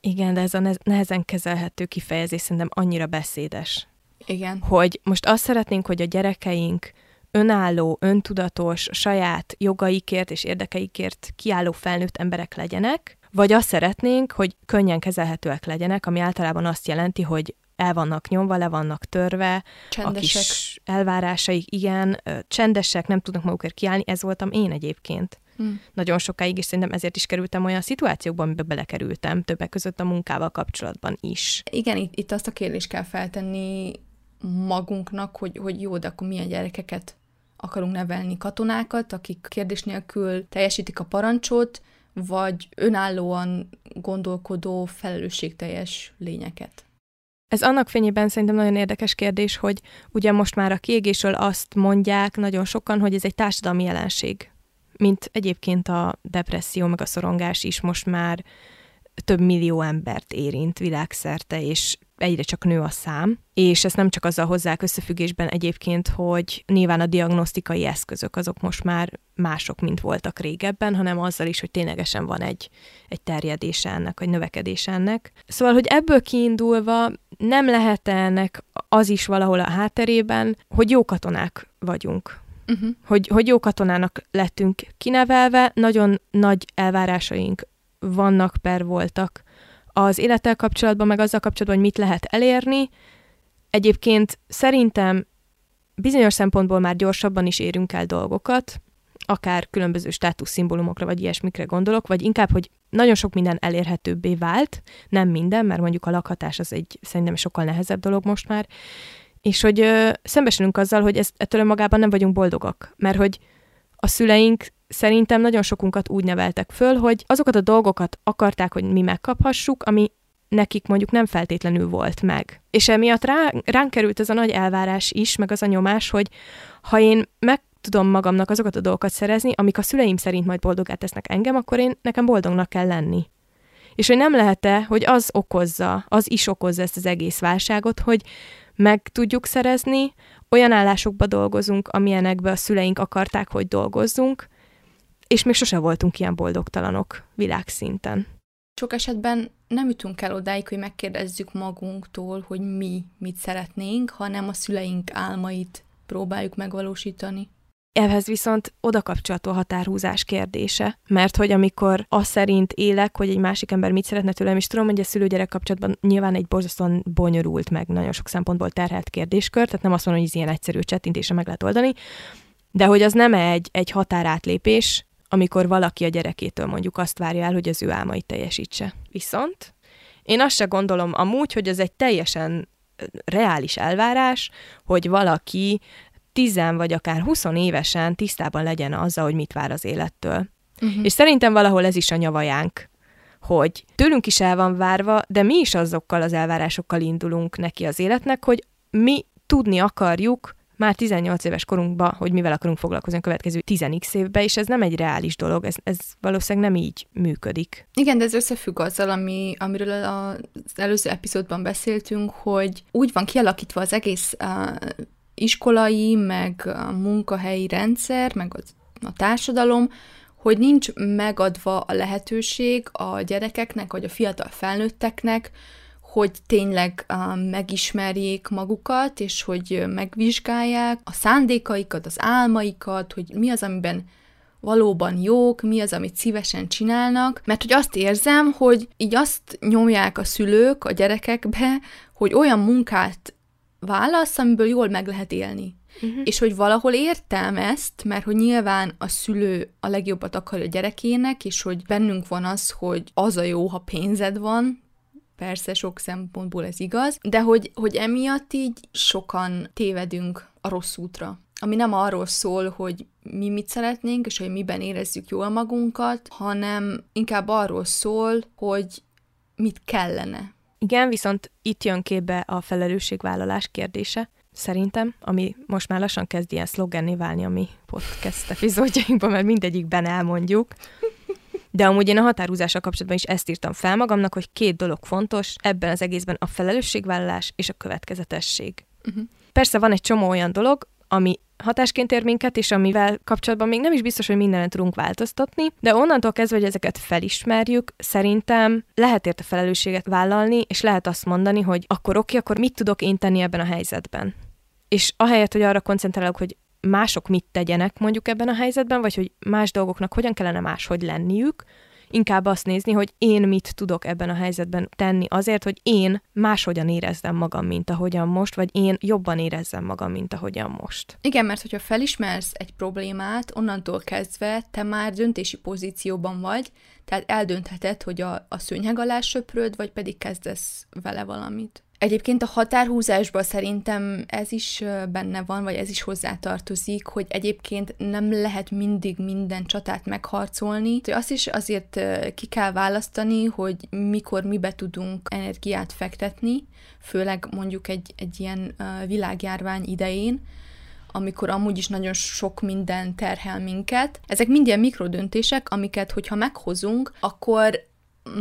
Igen, de ez a nehezen kezelhető kifejezés szerintem annyira beszédes. Igen. Hogy most azt szeretnénk, hogy a gyerekeink önálló, öntudatos, saját jogaikért és érdekeikért kiálló felnőtt emberek legyenek, vagy azt szeretnénk, hogy könnyen kezelhetőek legyenek, ami általában azt jelenti, hogy el vannak nyomva, le vannak törve, csendesek. a kis elvárásaik, igen, csendesek, nem tudnak magukért kiállni, ez voltam én egyébként. Hmm. Nagyon sokáig, és szerintem ezért is kerültem olyan szituációkban, amiben belekerültem, többek között a munkával kapcsolatban is. Igen, itt, itt azt a kérdést kell feltenni magunknak, hogy, hogy jó, de akkor milyen gyerekeket akarunk nevelni katonákat, akik kérdés nélkül teljesítik a parancsot, vagy önállóan gondolkodó, felelősségteljes lényeket? Ez annak fényében szerintem nagyon érdekes kérdés, hogy ugye most már a kiégésről azt mondják nagyon sokan, hogy ez egy társadalmi jelenség. Mint egyébként a depresszió, meg a szorongás is most már több millió embert érint világszerte, és egyre csak nő a szám, és ezt nem csak azzal hozzák összefüggésben egyébként, hogy nyilván a diagnosztikai eszközök azok most már mások, mint voltak régebben, hanem azzal is, hogy ténylegesen van egy, egy terjedése ennek, vagy növekedése ennek. Szóval, hogy ebből kiindulva nem lehet ennek az is valahol a hátterében, hogy jó katonák vagyunk. Uh-huh. Hogy, hogy jó katonának lettünk kinevelve, nagyon nagy elvárásaink vannak per voltak az élettel kapcsolatban, meg azzal kapcsolatban, hogy mit lehet elérni. Egyébként szerintem bizonyos szempontból már gyorsabban is érünk el dolgokat, akár különböző státuszszimbólumokra, vagy ilyesmikre gondolok, vagy inkább, hogy nagyon sok minden elérhetőbbé vált, nem minden, mert mondjuk a lakhatás az egy szerintem sokkal nehezebb dolog most már, és hogy ö, szembesülünk azzal, hogy ez, ettől magában nem vagyunk boldogak, mert hogy a szüleink szerintem nagyon sokunkat úgy neveltek föl, hogy azokat a dolgokat akarták, hogy mi megkaphassuk, ami nekik mondjuk nem feltétlenül volt meg. És emiatt rá, ránk került ez a nagy elvárás is, meg az a nyomás, hogy ha én meg tudom magamnak azokat a dolgokat szerezni, amik a szüleim szerint majd boldogát tesznek engem, akkor én nekem boldognak kell lenni. És hogy nem lehet-e, hogy az okozza, az is okozza ezt az egész válságot, hogy meg tudjuk szerezni, olyan állásokba dolgozunk, amilyenekbe a szüleink akarták, hogy dolgozzunk, és még sose voltunk ilyen boldogtalanok világszinten. Sok esetben nem jutunk el odáig, hogy megkérdezzük magunktól, hogy mi mit szeretnénk, hanem a szüleink álmait próbáljuk megvalósítani. Ehhez viszont oda kapcsolható a határhúzás kérdése, mert hogy amikor azt szerint élek, hogy egy másik ember mit szeretne tőlem, és tudom, hogy a szülőgyerek kapcsolatban nyilván egy borzasztóan bonyolult, meg nagyon sok szempontból terhelt kérdéskör, tehát nem azt mondom, hogy ez ilyen egyszerű csettintése meg lehet oldani, de hogy az nem egy, egy határátlépés, amikor valaki a gyerekétől mondjuk azt várja el, hogy az ő álmait teljesítse. Viszont én azt se gondolom amúgy, hogy ez egy teljesen reális elvárás, hogy valaki tizen vagy akár 20 évesen tisztában legyen azzal, hogy mit vár az élettől. Uh-huh. És szerintem valahol ez is a nyavajánk, hogy tőlünk is el van várva, de mi is azokkal az elvárásokkal indulunk neki az életnek, hogy mi tudni akarjuk már 18 éves korunkban, hogy mivel akarunk foglalkozni a következő 10x évben, és ez nem egy reális dolog, ez, ez valószínűleg nem így működik. Igen, de ez összefügg azzal, ami, amiről az előző epizódban beszéltünk, hogy úgy van kialakítva az egész uh, iskolai, meg a munkahelyi rendszer, meg az, a társadalom, hogy nincs megadva a lehetőség a gyerekeknek, vagy a fiatal felnőtteknek, hogy tényleg uh, megismerjék magukat, és hogy megvizsgálják a szándékaikat, az álmaikat, hogy mi az, amiben valóban jók, mi az, amit szívesen csinálnak, mert hogy azt érzem, hogy így azt nyomják a szülők a gyerekekbe, hogy olyan munkát válasz, amiből jól meg lehet élni. Uh-huh. És hogy valahol értem ezt, mert hogy nyilván a szülő a legjobbat akarja a gyerekének, és hogy bennünk van az, hogy az a jó, ha pénzed van, persze sok szempontból ez igaz, de hogy, hogy emiatt így sokan tévedünk a rossz útra. Ami nem arról szól, hogy mi mit szeretnénk, és hogy miben érezzük jól magunkat, hanem inkább arról szól, hogy mit kellene. Igen, viszont itt jön képbe a felelősségvállalás kérdése, szerintem, ami most már lassan kezd ilyen szlogenné válni a mi podcast epizódjainkban, mert mindegyikben elmondjuk. De amúgy én a határúzással kapcsolatban is ezt írtam fel magamnak, hogy két dolog fontos ebben az egészben, a felelősségvállalás és a következetesség. Uh-huh. Persze van egy csomó olyan dolog, ami hatásként ér minket, és amivel kapcsolatban még nem is biztos, hogy mindenen tudunk változtatni, de onnantól kezdve, hogy ezeket felismerjük, szerintem lehet érte felelősséget vállalni, és lehet azt mondani, hogy akkor oké, akkor mit tudok én tenni ebben a helyzetben. És ahelyett, hogy arra koncentrálok, hogy mások mit tegyenek mondjuk ebben a helyzetben, vagy hogy más dolgoknak hogyan kellene máshogy lenniük, inkább azt nézni, hogy én mit tudok ebben a helyzetben tenni azért, hogy én máshogyan érezzem magam, mint ahogyan most, vagy én jobban érezzem magam, mint ahogyan most. Igen, mert hogyha felismersz egy problémát, onnantól kezdve te már döntési pozícióban vagy, tehát eldöntheted, hogy a, a szőnyeg alá söpröd, vagy pedig kezdesz vele valamit. Egyébként a határhúzásban szerintem ez is benne van, vagy ez is hozzátartozik, hogy egyébként nem lehet mindig minden csatát megharcolni. Azt is azért ki kell választani, hogy mikor mibe tudunk energiát fektetni, főleg mondjuk egy, egy ilyen világjárvány idején, amikor amúgy is nagyon sok minden terhel minket. Ezek mind ilyen mikrodöntések, amiket, hogyha meghozunk, akkor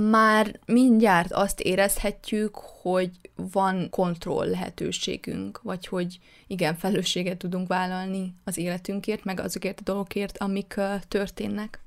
már mindjárt azt érezhetjük, hogy van kontroll lehetőségünk, vagy hogy igen, felelősséget tudunk vállalni az életünkért, meg azokért a dolgokért, amik uh, történnek.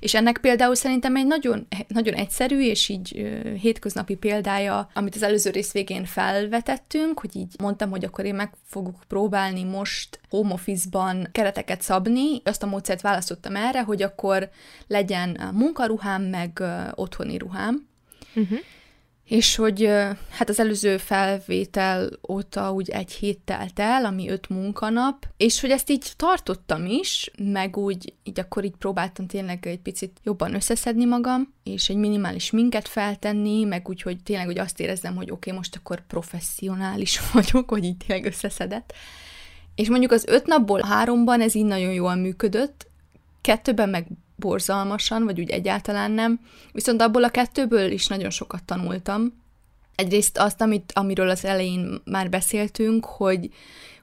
És ennek például szerintem egy nagyon, nagyon egyszerű és így uh, hétköznapi példája, amit az előző rész végén felvetettünk, hogy így mondtam, hogy akkor én meg fogok próbálni most home office-ban kereteket szabni. Azt a módszert választottam erre, hogy akkor legyen munkaruhám, meg uh, otthoni ruhám. Uh-huh és hogy hát az előző felvétel óta úgy egy hét telt el, ami öt munkanap, és hogy ezt így tartottam is, meg úgy így akkor így próbáltam tényleg egy picit jobban összeszedni magam, és egy minimális minket feltenni, meg úgy, hogy tényleg hogy azt érezzem, hogy oké, okay, most akkor professzionális vagyok, hogy így tényleg összeszedett. És mondjuk az öt napból háromban ez így nagyon jól működött, kettőben meg borzalmasan, vagy úgy egyáltalán nem. Viszont abból a kettőből is nagyon sokat tanultam. Egyrészt azt, amit, amiről az elején már beszéltünk, hogy,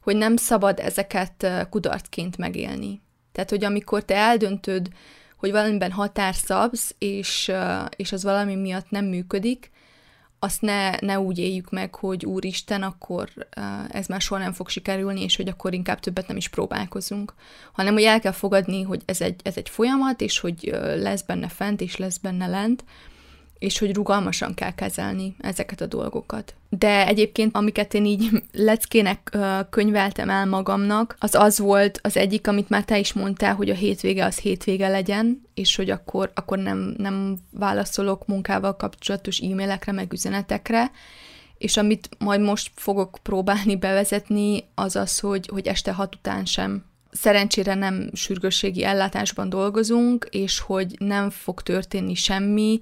hogy nem szabad ezeket kudarcként megélni. Tehát, hogy amikor te eldöntöd, hogy valamiben határ szabsz, és, és az valami miatt nem működik, azt ne, ne úgy éljük meg, hogy úristen, akkor ez már soha nem fog sikerülni, és hogy akkor inkább többet nem is próbálkozunk, hanem hogy el kell fogadni, hogy ez egy, ez egy folyamat, és hogy lesz benne fent, és lesz benne lent, és hogy rugalmasan kell kezelni ezeket a dolgokat. De egyébként, amiket én így leckének könyveltem el magamnak, az az volt az egyik, amit már te is mondtál, hogy a hétvége az hétvége legyen, és hogy akkor, akkor nem, nem válaszolok munkával kapcsolatos e-mailekre, meg üzenetekre, és amit majd most fogok próbálni bevezetni, az az, hogy, hogy este hat után sem szerencsére nem sürgősségi ellátásban dolgozunk, és hogy nem fog történni semmi,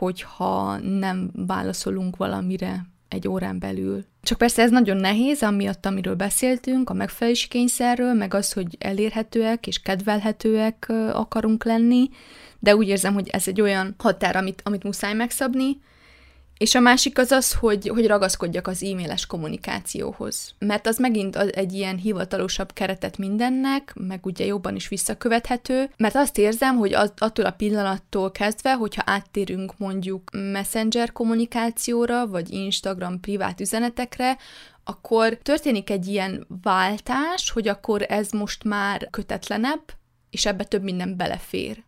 hogyha nem válaszolunk valamire egy órán belül. Csak persze ez nagyon nehéz, amiatt, amiről beszéltünk, a megfelelési kényszerről, meg az, hogy elérhetőek és kedvelhetőek akarunk lenni, de úgy érzem, hogy ez egy olyan határ, amit, amit muszáj megszabni, és a másik az az, hogy, hogy ragaszkodjak az e-mailes kommunikációhoz. Mert az megint egy ilyen hivatalosabb keretet mindennek, meg ugye jobban is visszakövethető, mert azt érzem, hogy attól a pillanattól kezdve, hogyha áttérünk mondjuk messenger kommunikációra, vagy Instagram privát üzenetekre, akkor történik egy ilyen váltás, hogy akkor ez most már kötetlenebb, és ebbe több minden belefér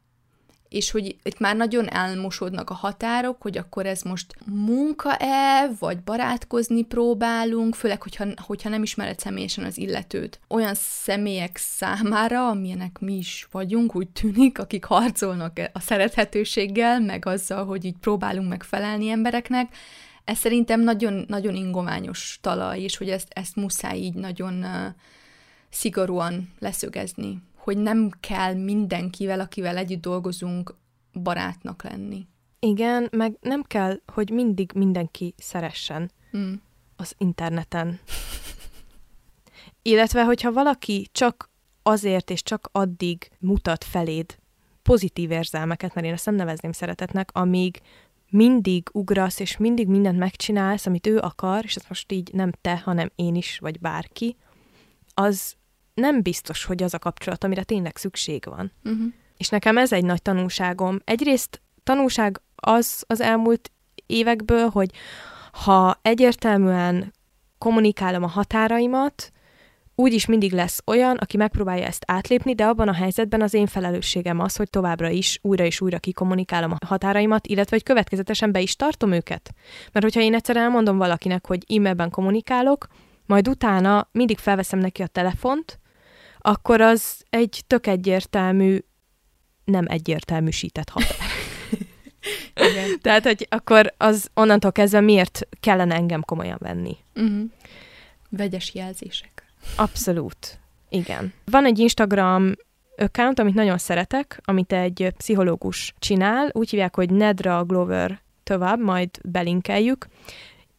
és hogy itt már nagyon elmosódnak a határok, hogy akkor ez most munka-e, vagy barátkozni próbálunk, főleg, hogyha, hogyha nem ismered személyesen az illetőt. Olyan személyek számára, amilyenek mi is vagyunk, úgy tűnik, akik harcolnak a szerethetőséggel, meg azzal, hogy így próbálunk megfelelni embereknek, ez szerintem nagyon, nagyon ingoványos talaj, és hogy ezt, ezt muszáj így nagyon uh, szigorúan leszögezni hogy nem kell mindenkivel, akivel együtt dolgozunk, barátnak lenni. Igen, meg nem kell, hogy mindig mindenki szeressen mm. az interneten. Illetve, hogyha valaki csak azért és csak addig mutat feléd pozitív érzelmeket, mert én ezt nem nevezném szeretetnek, amíg mindig ugrasz, és mindig mindent megcsinálsz, amit ő akar, és ez most így nem te, hanem én is, vagy bárki, az nem biztos, hogy az a kapcsolat, amire tényleg szükség van. Uh-huh. És nekem ez egy nagy tanulságom. Egyrészt tanulság az az elmúlt évekből, hogy ha egyértelműen kommunikálom a határaimat, úgyis mindig lesz olyan, aki megpróbálja ezt átlépni, de abban a helyzetben az én felelősségem az, hogy továbbra is újra és újra kikommunikálom a határaimat, illetve hogy következetesen be is tartom őket. Mert hogyha én egyszer elmondom valakinek, hogy e-mailben kommunikálok, majd utána mindig felveszem neki a telefont, akkor az egy tök egyértelmű, nem egyértelműsített határ. Igen. Tehát, hogy akkor az onnantól kezdve miért kellene engem komolyan venni? Uh-huh. Vegyes jelzések. Abszolút. Igen. Van egy Instagram account, amit nagyon szeretek, amit egy pszichológus csinál, úgy hívják, hogy Nedra Glover tovább, majd belinkeljük,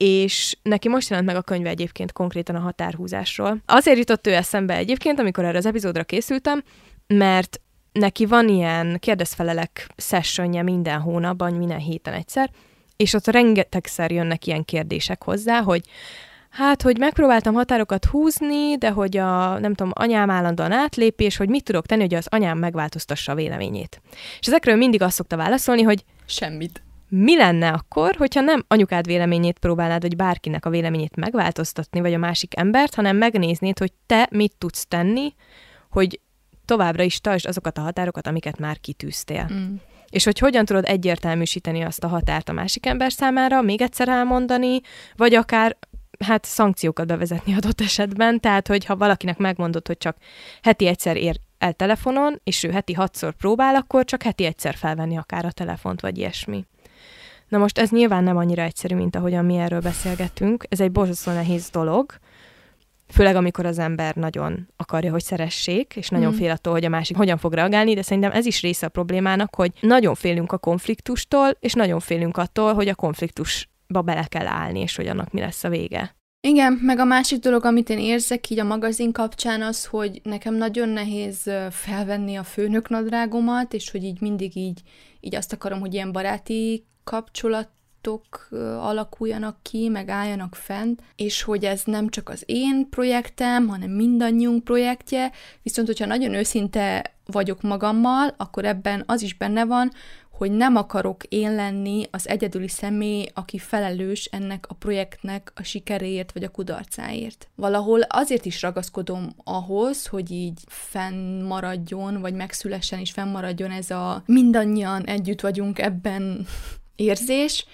és neki most jelent meg a könyve egyébként konkrétan a határhúzásról. Azért jutott ő eszembe egyébként, amikor erre az epizódra készültem, mert neki van ilyen kérdezfelelek sessionje minden hónapban, minden héten egyszer, és ott rengetegszer jönnek ilyen kérdések hozzá, hogy hát, hogy megpróbáltam határokat húzni, de hogy a, nem tudom, anyám állandóan átlépi, és hogy mit tudok tenni, hogy az anyám megváltoztassa a véleményét. És ezekről mindig azt szokta válaszolni, hogy semmit mi lenne akkor, hogyha nem anyukád véleményét próbálnád, vagy bárkinek a véleményét megváltoztatni, vagy a másik embert, hanem megnéznéd, hogy te mit tudsz tenni, hogy továbbra is tartsd azokat a határokat, amiket már kitűztél. Mm. És hogy hogyan tudod egyértelműsíteni azt a határt a másik ember számára, még egyszer elmondani, vagy akár hát szankciókat bevezetni adott esetben, tehát hogy ha valakinek megmondod, hogy csak heti egyszer ér el telefonon, és ő heti hatszor próbál, akkor csak heti egyszer felvenni akár a telefont, vagy ilyesmi. Na most ez nyilván nem annyira egyszerű, mint ahogyan mi erről beszélgettünk. Ez egy borzasztó nehéz dolog, főleg amikor az ember nagyon akarja, hogy szeressék, és nagyon mm. fél attól, hogy a másik hogyan fog reagálni, de szerintem ez is része a problémának, hogy nagyon félünk a konfliktustól, és nagyon félünk attól, hogy a konfliktusba bele kell állni, és hogy annak mi lesz a vége. Igen, meg a másik dolog, amit én érzek így a magazin kapcsán az, hogy nekem nagyon nehéz felvenni a főnök nadrágomat, és hogy így mindig így, így azt akarom, hogy ilyen baráti kapcsolatok alakuljanak ki, meg álljanak fent, és hogy ez nem csak az én projektem, hanem mindannyiunk projektje, viszont hogyha nagyon őszinte vagyok magammal, akkor ebben az is benne van, hogy nem akarok én lenni az egyedüli személy, aki felelős ennek a projektnek a sikeréért vagy a kudarcáért. Valahol azért is ragaszkodom ahhoz, hogy így fennmaradjon, vagy megszülessen és fennmaradjon ez a mindannyian együtt vagyunk ebben érzés,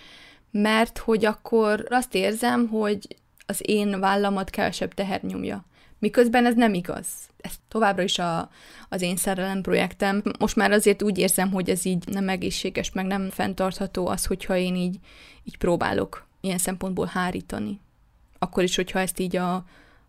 mert hogy akkor azt érzem, hogy az én vállamat kevesebb teher nyomja. Miközben ez nem igaz. Ez továbbra is a, az én szerelem projektem. Most már azért úgy érzem, hogy ez így nem egészséges, meg nem fenntartható az, hogyha én így, így próbálok ilyen szempontból hárítani. Akkor is, hogyha ezt így a,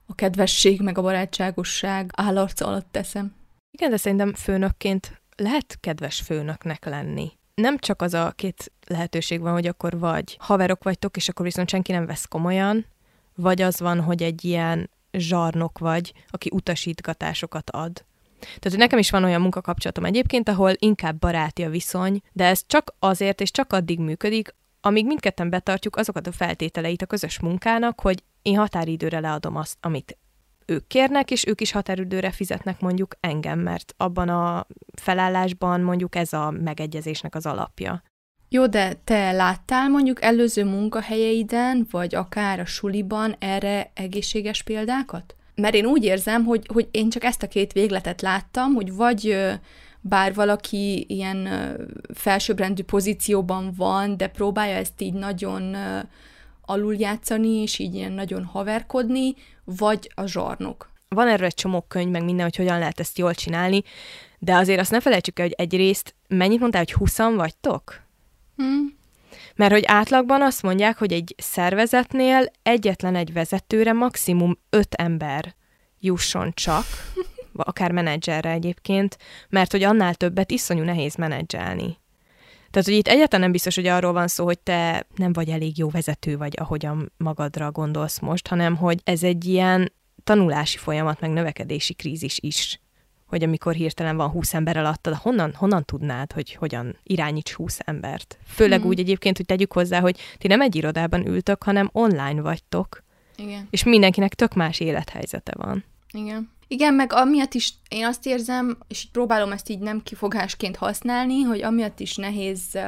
a kedvesség, meg a barátságosság állarca alatt teszem. Igen, de szerintem főnökként lehet kedves főnöknek lenni. Nem csak az a két lehetőség van, hogy akkor vagy haverok vagytok, és akkor viszont senki nem vesz komolyan, vagy az van, hogy egy ilyen zsarnok vagy, aki utasítgatásokat ad. Tehát, hogy nekem is van olyan munkakapcsolatom egyébként, ahol inkább baráti a viszony, de ez csak azért és csak addig működik, amíg mindketten betartjuk azokat a feltételeit a közös munkának, hogy én határidőre leadom azt, amit ők kérnek, és ők is határidőre fizetnek mondjuk engem, mert abban a felállásban mondjuk ez a megegyezésnek az alapja. Jó, de te láttál mondjuk előző munkahelyeiden, vagy akár a suliban erre egészséges példákat? Mert én úgy érzem, hogy, hogy én csak ezt a két végletet láttam, hogy vagy bár valaki ilyen felsőbbrendű pozícióban van, de próbálja ezt így nagyon aluljátszani, és így ilyen nagyon haverkodni, vagy a zsarnok. Van erről egy csomó könyv, meg minden, hogy hogyan lehet ezt jól csinálni, de azért azt ne felejtsük el, hogy egyrészt mennyit mondtál, hogy 20 vagytok? Hmm. Mert hogy átlagban azt mondják, hogy egy szervezetnél egyetlen egy vezetőre maximum öt ember jusson csak, akár menedzserre egyébként, mert hogy annál többet iszonyú nehéz menedzselni. Tehát, hogy itt egyáltalán nem biztos, hogy arról van szó, hogy te nem vagy elég jó vezető vagy, ahogyan magadra gondolsz most, hanem hogy ez egy ilyen tanulási folyamat, meg növekedési krízis is hogy amikor hirtelen van 20 ember alattad, honnan, honnan tudnád, hogy hogyan irányíts 20 embert? Főleg mm. úgy egyébként, hogy tegyük hozzá, hogy ti nem egy irodában ültök, hanem online vagytok. Igen. És mindenkinek tök más élethelyzete van. Igen. Igen, meg amiatt is én azt érzem, és így próbálom ezt így nem kifogásként használni, hogy amiatt is nehéz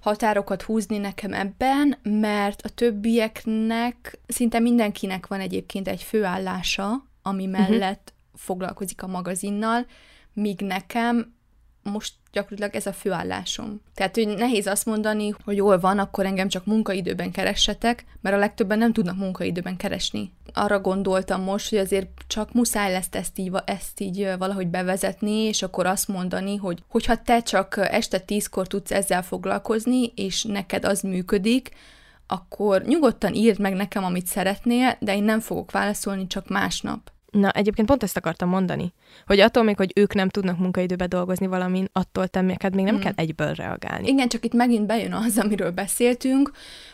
határokat húzni nekem ebben, mert a többieknek, szinte mindenkinek van egyébként egy főállása, ami mhm. mellett foglalkozik a magazinnal, míg nekem most gyakorlatilag ez a főállásom. Tehát, hogy nehéz azt mondani, hogy jól van, akkor engem csak munkaidőben keressetek, mert a legtöbben nem tudnak munkaidőben keresni. Arra gondoltam most, hogy azért csak muszáj lesz ezt így, ezt így valahogy bevezetni, és akkor azt mondani, hogy hogyha te csak este tízkor tudsz ezzel foglalkozni, és neked az működik, akkor nyugodtan írd meg nekem, amit szeretnél, de én nem fogok válaszolni csak másnap. Na, egyébként pont ezt akartam mondani, hogy attól még, hogy ők nem tudnak munkaidőbe dolgozni valamin, attól te neked még nem hmm. kell egyből reagálni. Igen, csak itt megint bejön az, amiről beszéltünk,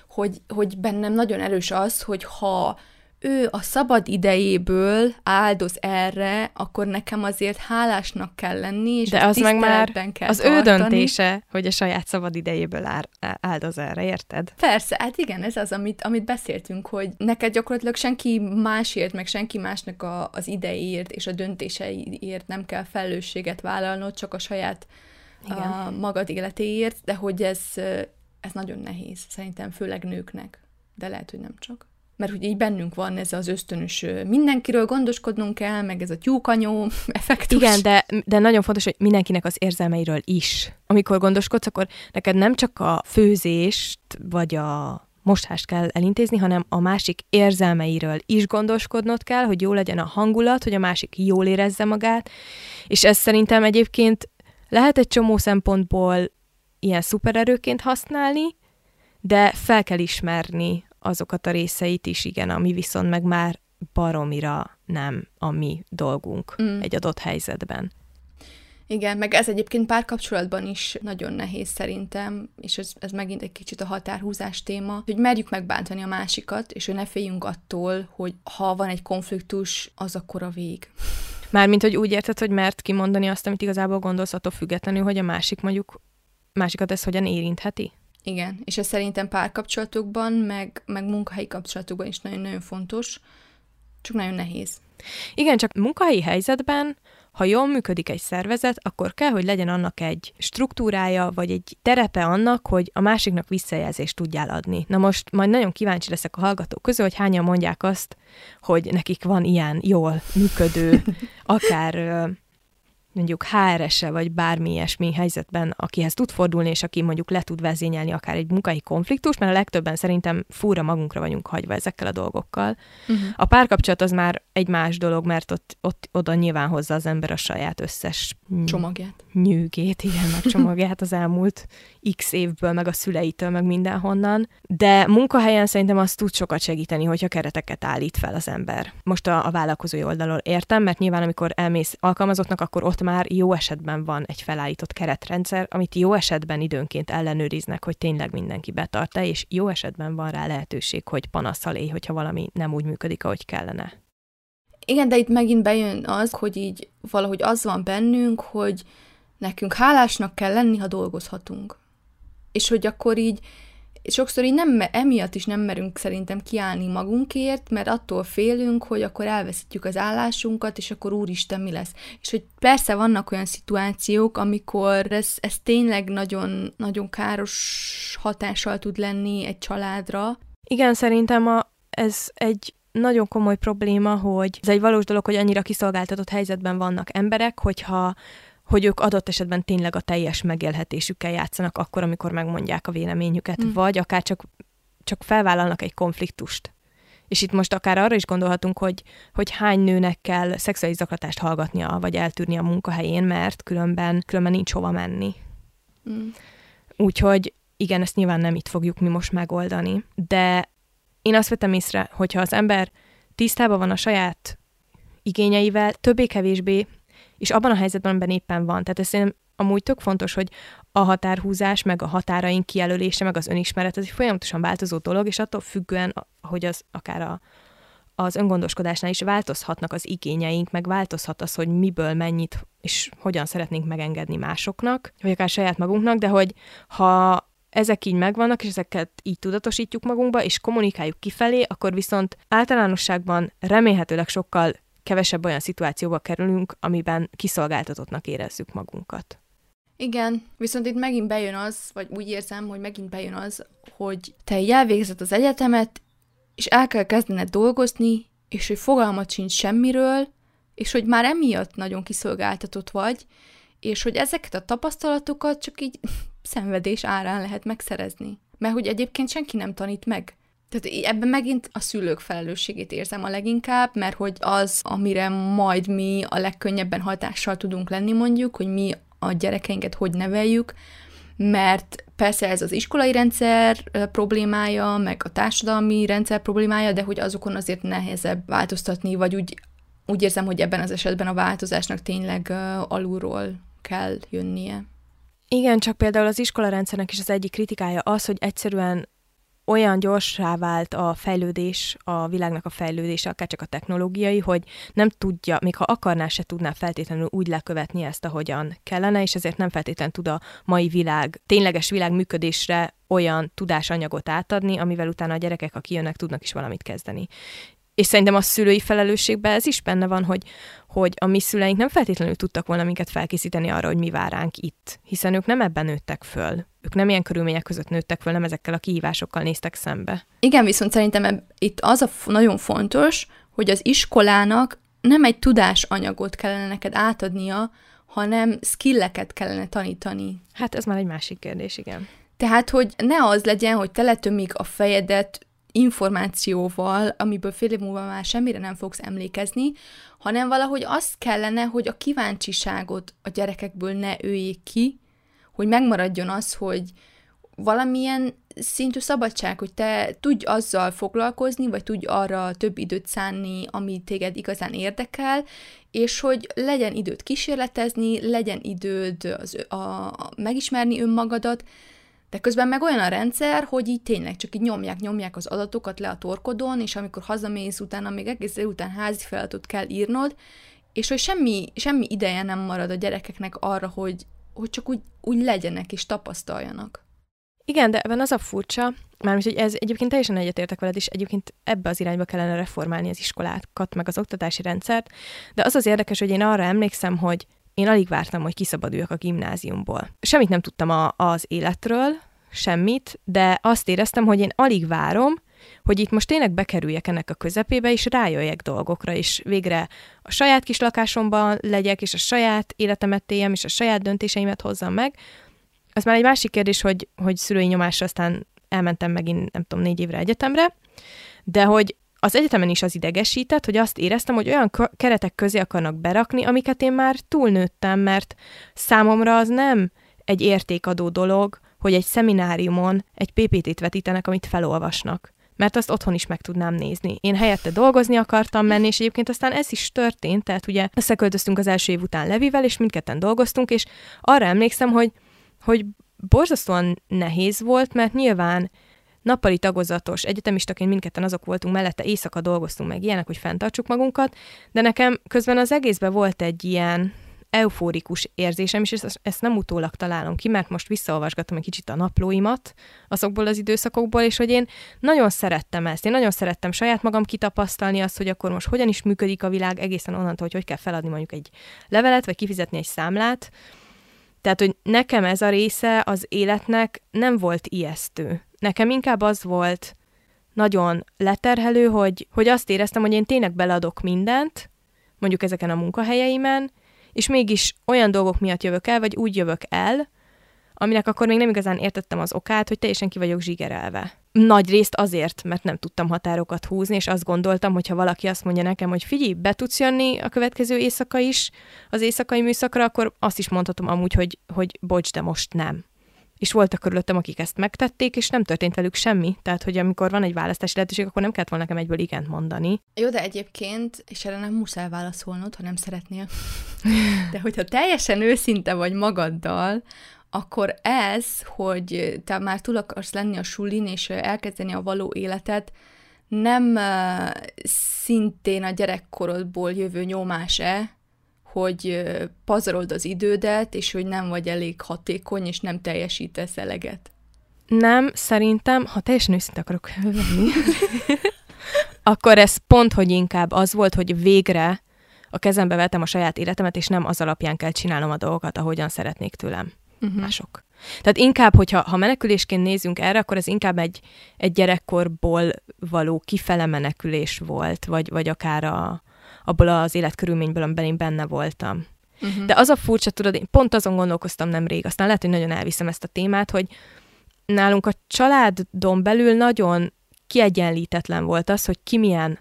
hogy, hogy bennem nagyon erős az, hogy ha ő a szabad idejéből áldoz erre, akkor nekem azért hálásnak kell lenni, és De az meg már kell az tartani. ő döntése, hogy a saját szabad idejéből áldoz erre, érted? Persze, hát igen, ez az, amit, amit beszéltünk, hogy neked gyakorlatilag senki másért, meg senki másnak a, az idejért és a döntéseiért nem kell felelősséget vállalnod, csak a saját igen. a magad életéért, de hogy ez, ez nagyon nehéz, szerintem főleg nőknek, de lehet, hogy nem csak mert hogy így bennünk van ez az ösztönös, mindenkiről gondoskodnunk kell, meg ez a tyúkanyó effektus. Igen, de, de nagyon fontos, hogy mindenkinek az érzelmeiről is. Amikor gondoskodsz, akkor neked nem csak a főzést, vagy a mosást kell elintézni, hanem a másik érzelmeiről is gondoskodnod kell, hogy jó legyen a hangulat, hogy a másik jól érezze magát, és ez szerintem egyébként lehet egy csomó szempontból ilyen szupererőként használni, de fel kell ismerni azokat a részeit is, igen, ami viszont meg már baromira nem a mi dolgunk mm. egy adott helyzetben. Igen, meg ez egyébként párkapcsolatban is nagyon nehéz szerintem, és ez, ez megint egy kicsit a határhúzás téma, hogy merjük megbántani a másikat, és hogy ne féljünk attól, hogy ha van egy konfliktus, az akkor a vég. Mármint, hogy úgy érted, hogy mert kimondani azt, amit igazából gondolsz, attól függetlenül, hogy a másik mondjuk, másikat ez hogyan érintheti? Igen, és ez szerintem párkapcsolatokban, meg, meg munkahelyi kapcsolatokban is nagyon-nagyon fontos, csak nagyon nehéz. Igen, csak munkahelyi helyzetben ha jól működik egy szervezet, akkor kell, hogy legyen annak egy struktúrája, vagy egy terepe annak, hogy a másiknak visszajelzést tudjál adni. Na most majd nagyon kíváncsi leszek a hallgatók közül, hogy hányan mondják azt, hogy nekik van ilyen jól működő, akár mondjuk HRS-e vagy bármi ilyesmi helyzetben, akihez tud fordulni, és aki mondjuk le tud vezényelni akár egy munkai konfliktus, mert a legtöbben szerintem fúra magunkra vagyunk hagyva ezekkel a dolgokkal. Uh-huh. A párkapcsolat az már egy más dolog, mert ott, ott oda nyilván hozza az ember a saját összes csomagját. Nyűgét, igen, meg csomagját az elmúlt x évből, meg a szüleitől, meg mindenhonnan. De munkahelyen szerintem azt tud sokat segíteni, hogyha kereteket állít fel az ember. Most a, a vállalkozói oldalról értem, mert nyilván amikor elmész alkalmazottnak, akkor ott már jó esetben van egy felállított keretrendszer, amit jó esetben időnként ellenőriznek, hogy tényleg mindenki betartja, és jó esetben van rá lehetőség, hogy panaszal élj, hogyha valami nem úgy működik, ahogy kellene. Igen, de itt megint bejön az, hogy így valahogy az van bennünk, hogy nekünk hálásnak kell lenni, ha dolgozhatunk. És hogy akkor így sokszor így nem, emiatt is nem merünk szerintem kiállni magunkért, mert attól félünk, hogy akkor elveszítjük az állásunkat, és akkor úristen mi lesz. És hogy persze vannak olyan szituációk, amikor ez, ez tényleg nagyon, nagyon káros hatással tud lenni egy családra. Igen, szerintem a, ez egy nagyon komoly probléma, hogy ez egy valós dolog, hogy annyira kiszolgáltatott helyzetben vannak emberek, hogyha hogy ők adott esetben tényleg a teljes megélhetésükkel játszanak akkor, amikor megmondják a véleményüket, mm. vagy akár csak, csak felvállalnak egy konfliktust. És itt most akár arra is gondolhatunk, hogy, hogy hány nőnek kell szexuális zaklatást hallgatnia, vagy eltűrni a munkahelyén, mert különben, különben nincs hova menni. Mm. Úgyhogy igen, ezt nyilván nem itt fogjuk mi most megoldani, de én azt vettem észre, hogyha az ember tisztában van a saját igényeivel, többé-kevésbé és abban a helyzetben, amiben éppen van. Tehát ez szerintem amúgy tök fontos, hogy a határhúzás, meg a határaink kijelölése, meg az önismeret, ez egy folyamatosan változó dolog, és attól függően, hogy az akár a, az öngondoskodásnál is változhatnak az igényeink, meg változhat az, hogy miből mennyit és hogyan szeretnénk megengedni másoknak, vagy akár saját magunknak, de hogy ha ezek így megvannak, és ezeket így tudatosítjuk magunkba, és kommunikáljuk kifelé, akkor viszont általánosságban remélhetőleg sokkal kevesebb olyan szituációba kerülünk, amiben kiszolgáltatottnak érezzük magunkat. Igen, viszont itt megint bejön az, vagy úgy érzem, hogy megint bejön az, hogy te így elvégzed az egyetemet, és el kell kezdened dolgozni, és hogy fogalmat sincs semmiről, és hogy már emiatt nagyon kiszolgáltatott vagy, és hogy ezeket a tapasztalatokat csak így szenvedés árán lehet megszerezni. Mert hogy egyébként senki nem tanít meg. Tehát ebben megint a szülők felelősségét érzem a leginkább, mert hogy az, amire majd mi a legkönnyebben hatással tudunk lenni mondjuk, hogy mi a gyerekeinket hogy neveljük, mert persze ez az iskolai rendszer problémája, meg a társadalmi rendszer problémája, de hogy azokon azért nehezebb változtatni, vagy úgy, úgy érzem, hogy ebben az esetben a változásnak tényleg alulról kell jönnie. Igen, csak például az iskolarendszernek is az egyik kritikája az, hogy egyszerűen olyan gyorsá vált a fejlődés, a világnak a fejlődése, akár csak a technológiai, hogy nem tudja, még ha akarná, se tudná feltétlenül úgy lekövetni ezt, ahogyan kellene, és ezért nem feltétlenül tud a mai világ, tényleges világ működésre olyan tudásanyagot átadni, amivel utána a gyerekek, akik jönnek, tudnak is valamit kezdeni. És szerintem a szülői felelősségben ez is benne van, hogy, hogy a mi szüleink nem feltétlenül tudtak volna minket felkészíteni arra, hogy mi vár ránk itt, hiszen ők nem ebben nőttek föl. Ők nem ilyen körülmények között nőttek föl, nem ezekkel a kihívásokkal néztek szembe. Igen, viszont szerintem eb- itt az a nagyon fontos, hogy az iskolának nem egy tudásanyagot kellene neked átadnia, hanem skilleket kellene tanítani. Hát ez már egy másik kérdés, igen. Tehát, hogy ne az legyen, hogy teletömik a fejedet információval, amiből fél év múlva már semmire nem fogsz emlékezni, hanem valahogy azt kellene, hogy a kíváncsiságot a gyerekekből ne öljék ki, hogy megmaradjon az, hogy valamilyen szintű szabadság, hogy te tudj azzal foglalkozni, vagy tudj arra több időt szánni, ami téged igazán érdekel, és hogy legyen időt kísérletezni, legyen időd az, a, a, megismerni önmagadat, de közben meg olyan a rendszer, hogy így tényleg csak így nyomják, nyomják az adatokat le a torkodon, és amikor hazamész utána, még egész után házi feladatot kell írnod, és hogy semmi, semmi ideje nem marad a gyerekeknek arra, hogy, hogy csak úgy, úgy legyenek és tapasztaljanak. Igen, de ebben az a furcsa, mármint, hogy ez egyébként teljesen egyetértek veled, és egyébként ebbe az irányba kellene reformálni az iskolákat, meg az oktatási rendszert, de az az érdekes, hogy én arra emlékszem, hogy én alig vártam, hogy kiszabaduljak a gimnáziumból. Semmit nem tudtam a, az életről, semmit, de azt éreztem, hogy én alig várom, hogy itt most tényleg bekerüljek ennek a közepébe, és rájöjjek dolgokra, és végre a saját kis lakásomban legyek, és a saját életemet éljem, és a saját döntéseimet hozzam meg. Az már egy másik kérdés, hogy, hogy szülői nyomásra aztán elmentem megint, nem tudom, négy évre egyetemre, de hogy az egyetemen is az idegesített, hogy azt éreztem, hogy olyan keretek közé akarnak berakni, amiket én már túlnőttem, mert számomra az nem egy értékadó dolog, hogy egy szemináriumon egy PPT-t vetítenek, amit felolvasnak. Mert azt otthon is meg tudnám nézni. Én helyette dolgozni akartam menni, és egyébként aztán ez is történt, tehát ugye összeköltöztünk az első év után Levivel, és mindketten dolgoztunk, és arra emlékszem, hogy, hogy borzasztóan nehéz volt, mert nyilván nappali tagozatos egyetemistaként mindketten azok voltunk, mellette éjszaka dolgoztunk meg ilyenek, hogy fenntartsuk magunkat, de nekem közben az egészben volt egy ilyen eufórikus érzésem, és ezt, ezt nem utólag találom ki, mert most visszaolvasgatom egy kicsit a naplóimat azokból az időszakokból, és hogy én nagyon szerettem ezt. Én nagyon szerettem saját magam kitapasztalni azt, hogy akkor most hogyan is működik a világ egészen onnantól, hogy hogy kell feladni mondjuk egy levelet, vagy kifizetni egy számlát. Tehát, hogy nekem ez a része az életnek nem volt ijesztő. Nekem inkább az volt nagyon leterhelő, hogy, hogy azt éreztem, hogy én tényleg beladok mindent, mondjuk ezeken a munkahelyeimen, és mégis olyan dolgok miatt jövök el, vagy úgy jövök el, aminek akkor még nem igazán értettem az okát, hogy teljesen ki vagyok zsigerelve. Nagy részt azért, mert nem tudtam határokat húzni, és azt gondoltam, hogy ha valaki azt mondja nekem, hogy figyelj, be tudsz jönni a következő éjszaka is, az éjszakai műszakra, akkor azt is mondhatom amúgy, hogy, hogy bocs, de most nem és voltak körülöttem, akik ezt megtették, és nem történt velük semmi. Tehát, hogy amikor van egy választási lehetőség, akkor nem kellett volna nekem egyből igent mondani. Jó, de egyébként, és erre nem muszáj válaszolnod, ha nem szeretnél. De hogyha teljesen őszinte vagy magaddal, akkor ez, hogy te már túl akarsz lenni a sulin, és elkezdeni a való életet, nem uh, szintén a gyerekkorodból jövő nyomás-e, hogy pazarold az idődet, és hogy nem vagy elég hatékony, és nem teljesítesz eleget. Nem, szerintem, ha teljesen őszinte akarok lenni, akkor ez pont, hogy inkább az volt, hogy végre a kezembe vettem a saját életemet, és nem az alapján kell csinálnom a dolgokat, ahogyan szeretnék tőlem uh-huh. mások. Tehát inkább, hogyha ha menekülésként nézünk erre, akkor ez inkább egy, egy gyerekkorból való kifele menekülés volt, vagy, vagy akár a, abból az életkörülményből, amiben én benne voltam. Uh-huh. De az a furcsa, tudod, én pont azon gondolkoztam nemrég, aztán lehet, hogy nagyon elviszem ezt a témát, hogy nálunk a családon belül nagyon kiegyenlítetlen volt az, hogy ki milyen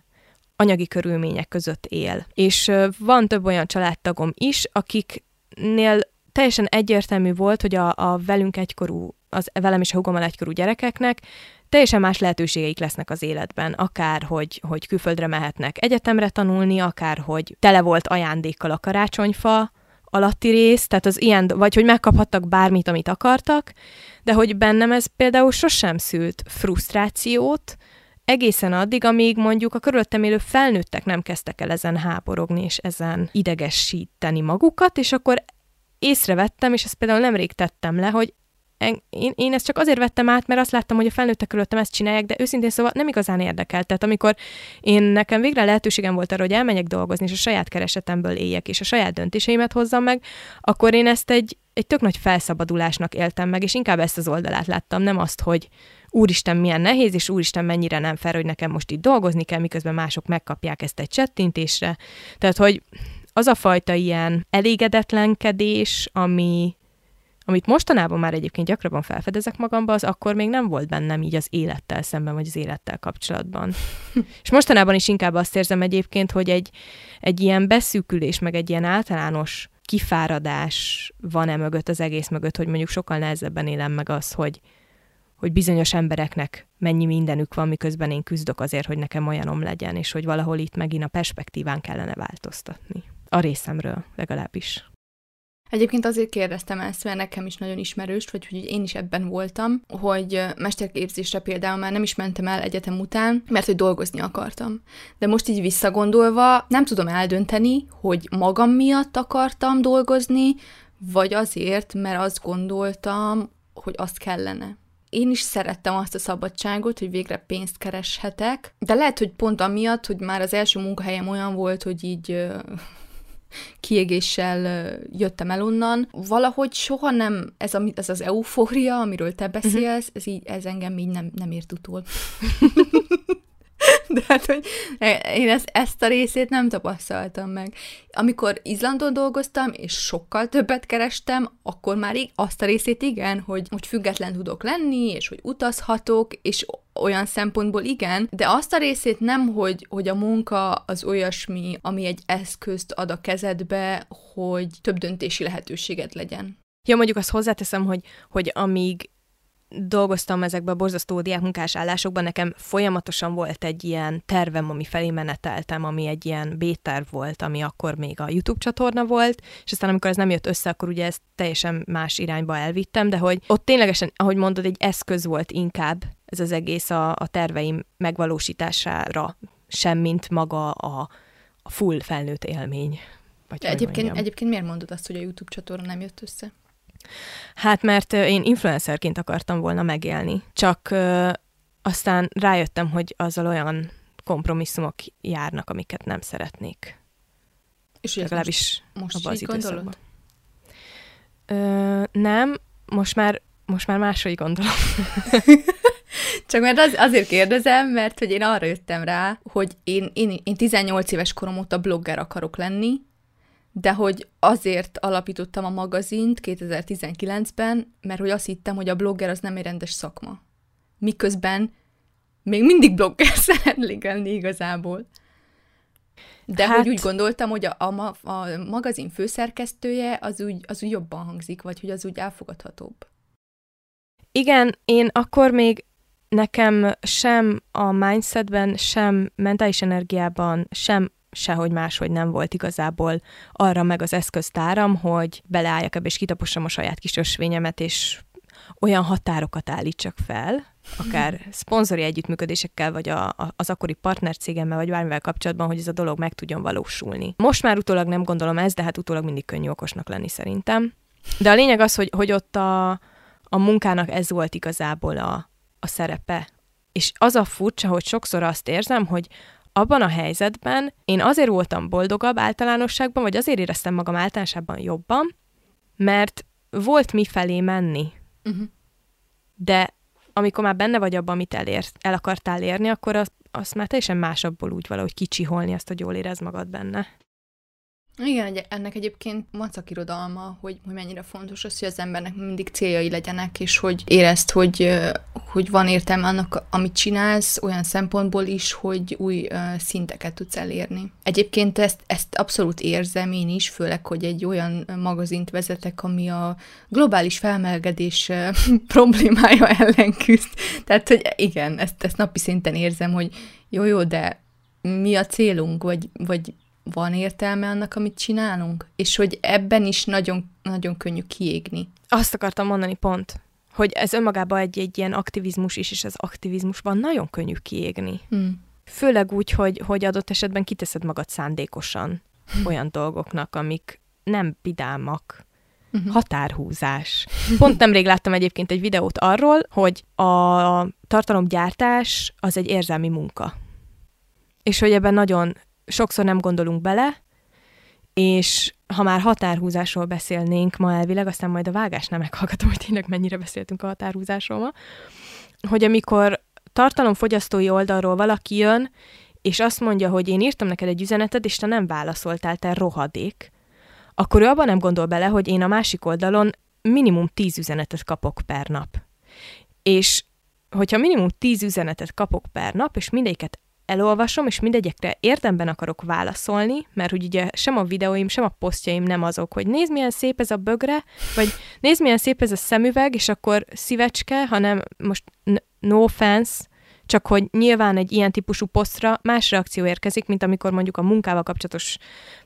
anyagi körülmények között él. És van több olyan családtagom is, akiknél teljesen egyértelmű volt, hogy a, a velünk egykorú, az velem és a hugommal egykorú gyerekeknek teljesen más lehetőségeik lesznek az életben, akár hogy, hogy külföldre mehetnek egyetemre tanulni, akár hogy tele volt ajándékkal a karácsonyfa, alatti rész, tehát az ilyen, vagy hogy megkaphattak bármit, amit akartak, de hogy bennem ez például sosem szült frusztrációt, egészen addig, amíg mondjuk a körülöttem élő felnőttek nem kezdtek el ezen háborogni, és ezen idegesíteni magukat, és akkor észrevettem, és ezt például nemrég tettem le, hogy én, én ezt csak azért vettem át, mert azt láttam, hogy a felnőttek körülöttem ezt csinálják, de őszintén szóval nem igazán érdekel. Tehát amikor én nekem végre lehetőségem volt arra, hogy elmenjek dolgozni, és a saját keresetemből éljek, és a saját döntéseimet hozzam meg, akkor én ezt egy, egy tök nagy felszabadulásnak éltem meg, és inkább ezt az oldalát láttam, nem azt, hogy úristen milyen nehéz, és úristen mennyire nem fel, hogy nekem most itt dolgozni kell, miközben mások megkapják ezt egy csettintésre. Tehát, hogy az a fajta ilyen elégedetlenkedés, ami, amit mostanában már egyébként gyakrabban felfedezek magamba, az akkor még nem volt bennem így az élettel szemben, vagy az élettel kapcsolatban. és mostanában is inkább azt érzem egyébként, hogy egy, egy ilyen beszűkülés, meg egy ilyen általános kifáradás van-e mögött az egész mögött, hogy mondjuk sokkal nehezebben élem meg az, hogy, hogy bizonyos embereknek mennyi mindenük van, miközben én küzdök azért, hogy nekem olyanom legyen, és hogy valahol itt megint a perspektíván kellene változtatni. A részemről legalábbis. Egyébként azért kérdeztem ezt, mert nekem is nagyon ismerős, vagy hogy én is ebben voltam, hogy mesterképzésre például már nem is mentem el egyetem után, mert hogy dolgozni akartam. De most így visszagondolva nem tudom eldönteni, hogy magam miatt akartam dolgozni, vagy azért, mert azt gondoltam, hogy azt kellene. Én is szerettem azt a szabadságot, hogy végre pénzt kereshetek, de lehet, hogy pont amiatt, hogy már az első munkahelyem olyan volt, hogy így kiégéssel jöttem el onnan. Valahogy soha nem, ez, a, ez az eufória, amiről te mhm. beszélsz, ez, így, ez engem így nem, nem ért utól. De hát, hogy én ezt, ezt a részét nem tapasztaltam meg. Amikor Izlandon dolgoztam, és sokkal többet kerestem, akkor már így azt a részét igen, hogy, hogy független tudok lenni, és hogy utazhatok, és olyan szempontból igen, de azt a részét nem, hogy, hogy a munka az olyasmi, ami egy eszközt ad a kezedbe, hogy több döntési lehetőséget legyen. Ja, mondjuk azt hozzáteszem, hogy, hogy amíg dolgoztam ezekben a borzasztó diákmunkás állásokban, nekem folyamatosan volt egy ilyen tervem, ami felé meneteltem, ami egy ilyen B-terv volt, ami akkor még a YouTube csatorna volt, és aztán amikor ez nem jött össze, akkor ugye ezt teljesen más irányba elvittem, de hogy ott ténylegesen, ahogy mondod, egy eszköz volt inkább ez az egész a, a terveim megvalósítására, semmint maga a, a full felnőtt élmény. Vagy egyébként, egyébként miért mondod azt, hogy a YouTube csatorna nem jött össze? Hát mert én influencerként akartam volna megélni, csak aztán rájöttem, hogy azzal olyan kompromisszumok járnak, amiket nem szeretnék. És legalábbis most, most az időszakban. Ö, nem, most már, most már máshogy gondolom. Csak mert az, azért kérdezem, mert hogy én arra jöttem rá, hogy én, én, én 18 éves korom óta blogger akarok lenni, de hogy azért alapítottam a magazint 2019-ben, mert hogy azt hittem, hogy a blogger az nem egy rendes szakma. Miközben még mindig blogger szeretnék lenni igazából. De hát... hogy úgy gondoltam, hogy a, a, a magazin főszerkesztője az úgy, az úgy jobban hangzik, vagy hogy az úgy elfogadhatóbb. Igen, én akkor még nekem sem a mindsetben, sem mentális energiában, sem sehogy máshogy nem volt igazából arra meg az eszköztáram, hogy beleálljak ebbe és kitapossam a saját kis ösvényemet, és olyan határokat állítsak fel, akár szponzori együttműködésekkel, vagy a, a, az akkori partnercégemmel, vagy bármivel kapcsolatban, hogy ez a dolog meg tudjon valósulni. Most már utólag nem gondolom ezt, de hát utólag mindig könnyű okosnak lenni szerintem. De a lényeg az, hogy, hogy ott a, a munkának ez volt igazából a, a szerepe. És az a furcsa, hogy sokszor azt érzem, hogy abban a helyzetben én azért voltam boldogabb általánosságban, vagy azért éreztem magam általánosságban jobban, mert volt mi felé menni. Uh-huh. De amikor már benne vagy abban, amit elér, el akartál érni, akkor azt, azt már teljesen másabból úgy valahogy kicsiholni azt, hogy jól érez magad benne. Igen, ennek egyébként macak irodalma, hogy, hogy mennyire fontos az, hogy az embernek mindig céljai legyenek, és hogy érezd, hogy, hogy van értelme annak, amit csinálsz, olyan szempontból is, hogy új szinteket tudsz elérni. Egyébként ezt, ezt abszolút érzem én is, főleg, hogy egy olyan magazint vezetek, ami a globális felmelegedés problémája ellen küzd. Tehát, hogy igen, ezt, ezt napi szinten érzem, hogy jó, jó, de mi a célunk, vagy, vagy van értelme annak, amit csinálunk? És hogy ebben is nagyon, nagyon könnyű kiégni. Azt akartam mondani pont, hogy ez önmagában egy, egy ilyen aktivizmus is, és az aktivizmusban nagyon könnyű kiégni. Hmm. Főleg úgy, hogy, hogy adott esetben kiteszed magad szándékosan hmm. olyan dolgoknak, amik nem vidámak. Uh-huh. Határhúzás. Pont nemrég láttam egyébként egy videót arról, hogy a tartalomgyártás az egy érzelmi munka. És hogy ebben nagyon sokszor nem gondolunk bele, és ha már határhúzásról beszélnénk ma elvileg, aztán majd a vágásnál meghallgatom, hogy tényleg mennyire beszéltünk a határhúzásról ma, hogy amikor tartalomfogyasztói oldalról valaki jön, és azt mondja, hogy én írtam neked egy üzenetet, és te nem válaszoltál, te rohadék, akkor ő abban nem gondol bele, hogy én a másik oldalon minimum tíz üzenetet kapok per nap. És hogyha minimum tíz üzenetet kapok per nap, és mindegyiket elolvasom, és mindegyekre érdemben akarok válaszolni, mert hogy ugye sem a videóim, sem a posztjaim nem azok, hogy nézd milyen szép ez a bögre, vagy nézd milyen szép ez a szemüveg, és akkor szívecske, hanem most no offense, csak hogy nyilván egy ilyen típusú posztra más reakció érkezik, mint amikor mondjuk a munkával kapcsolatos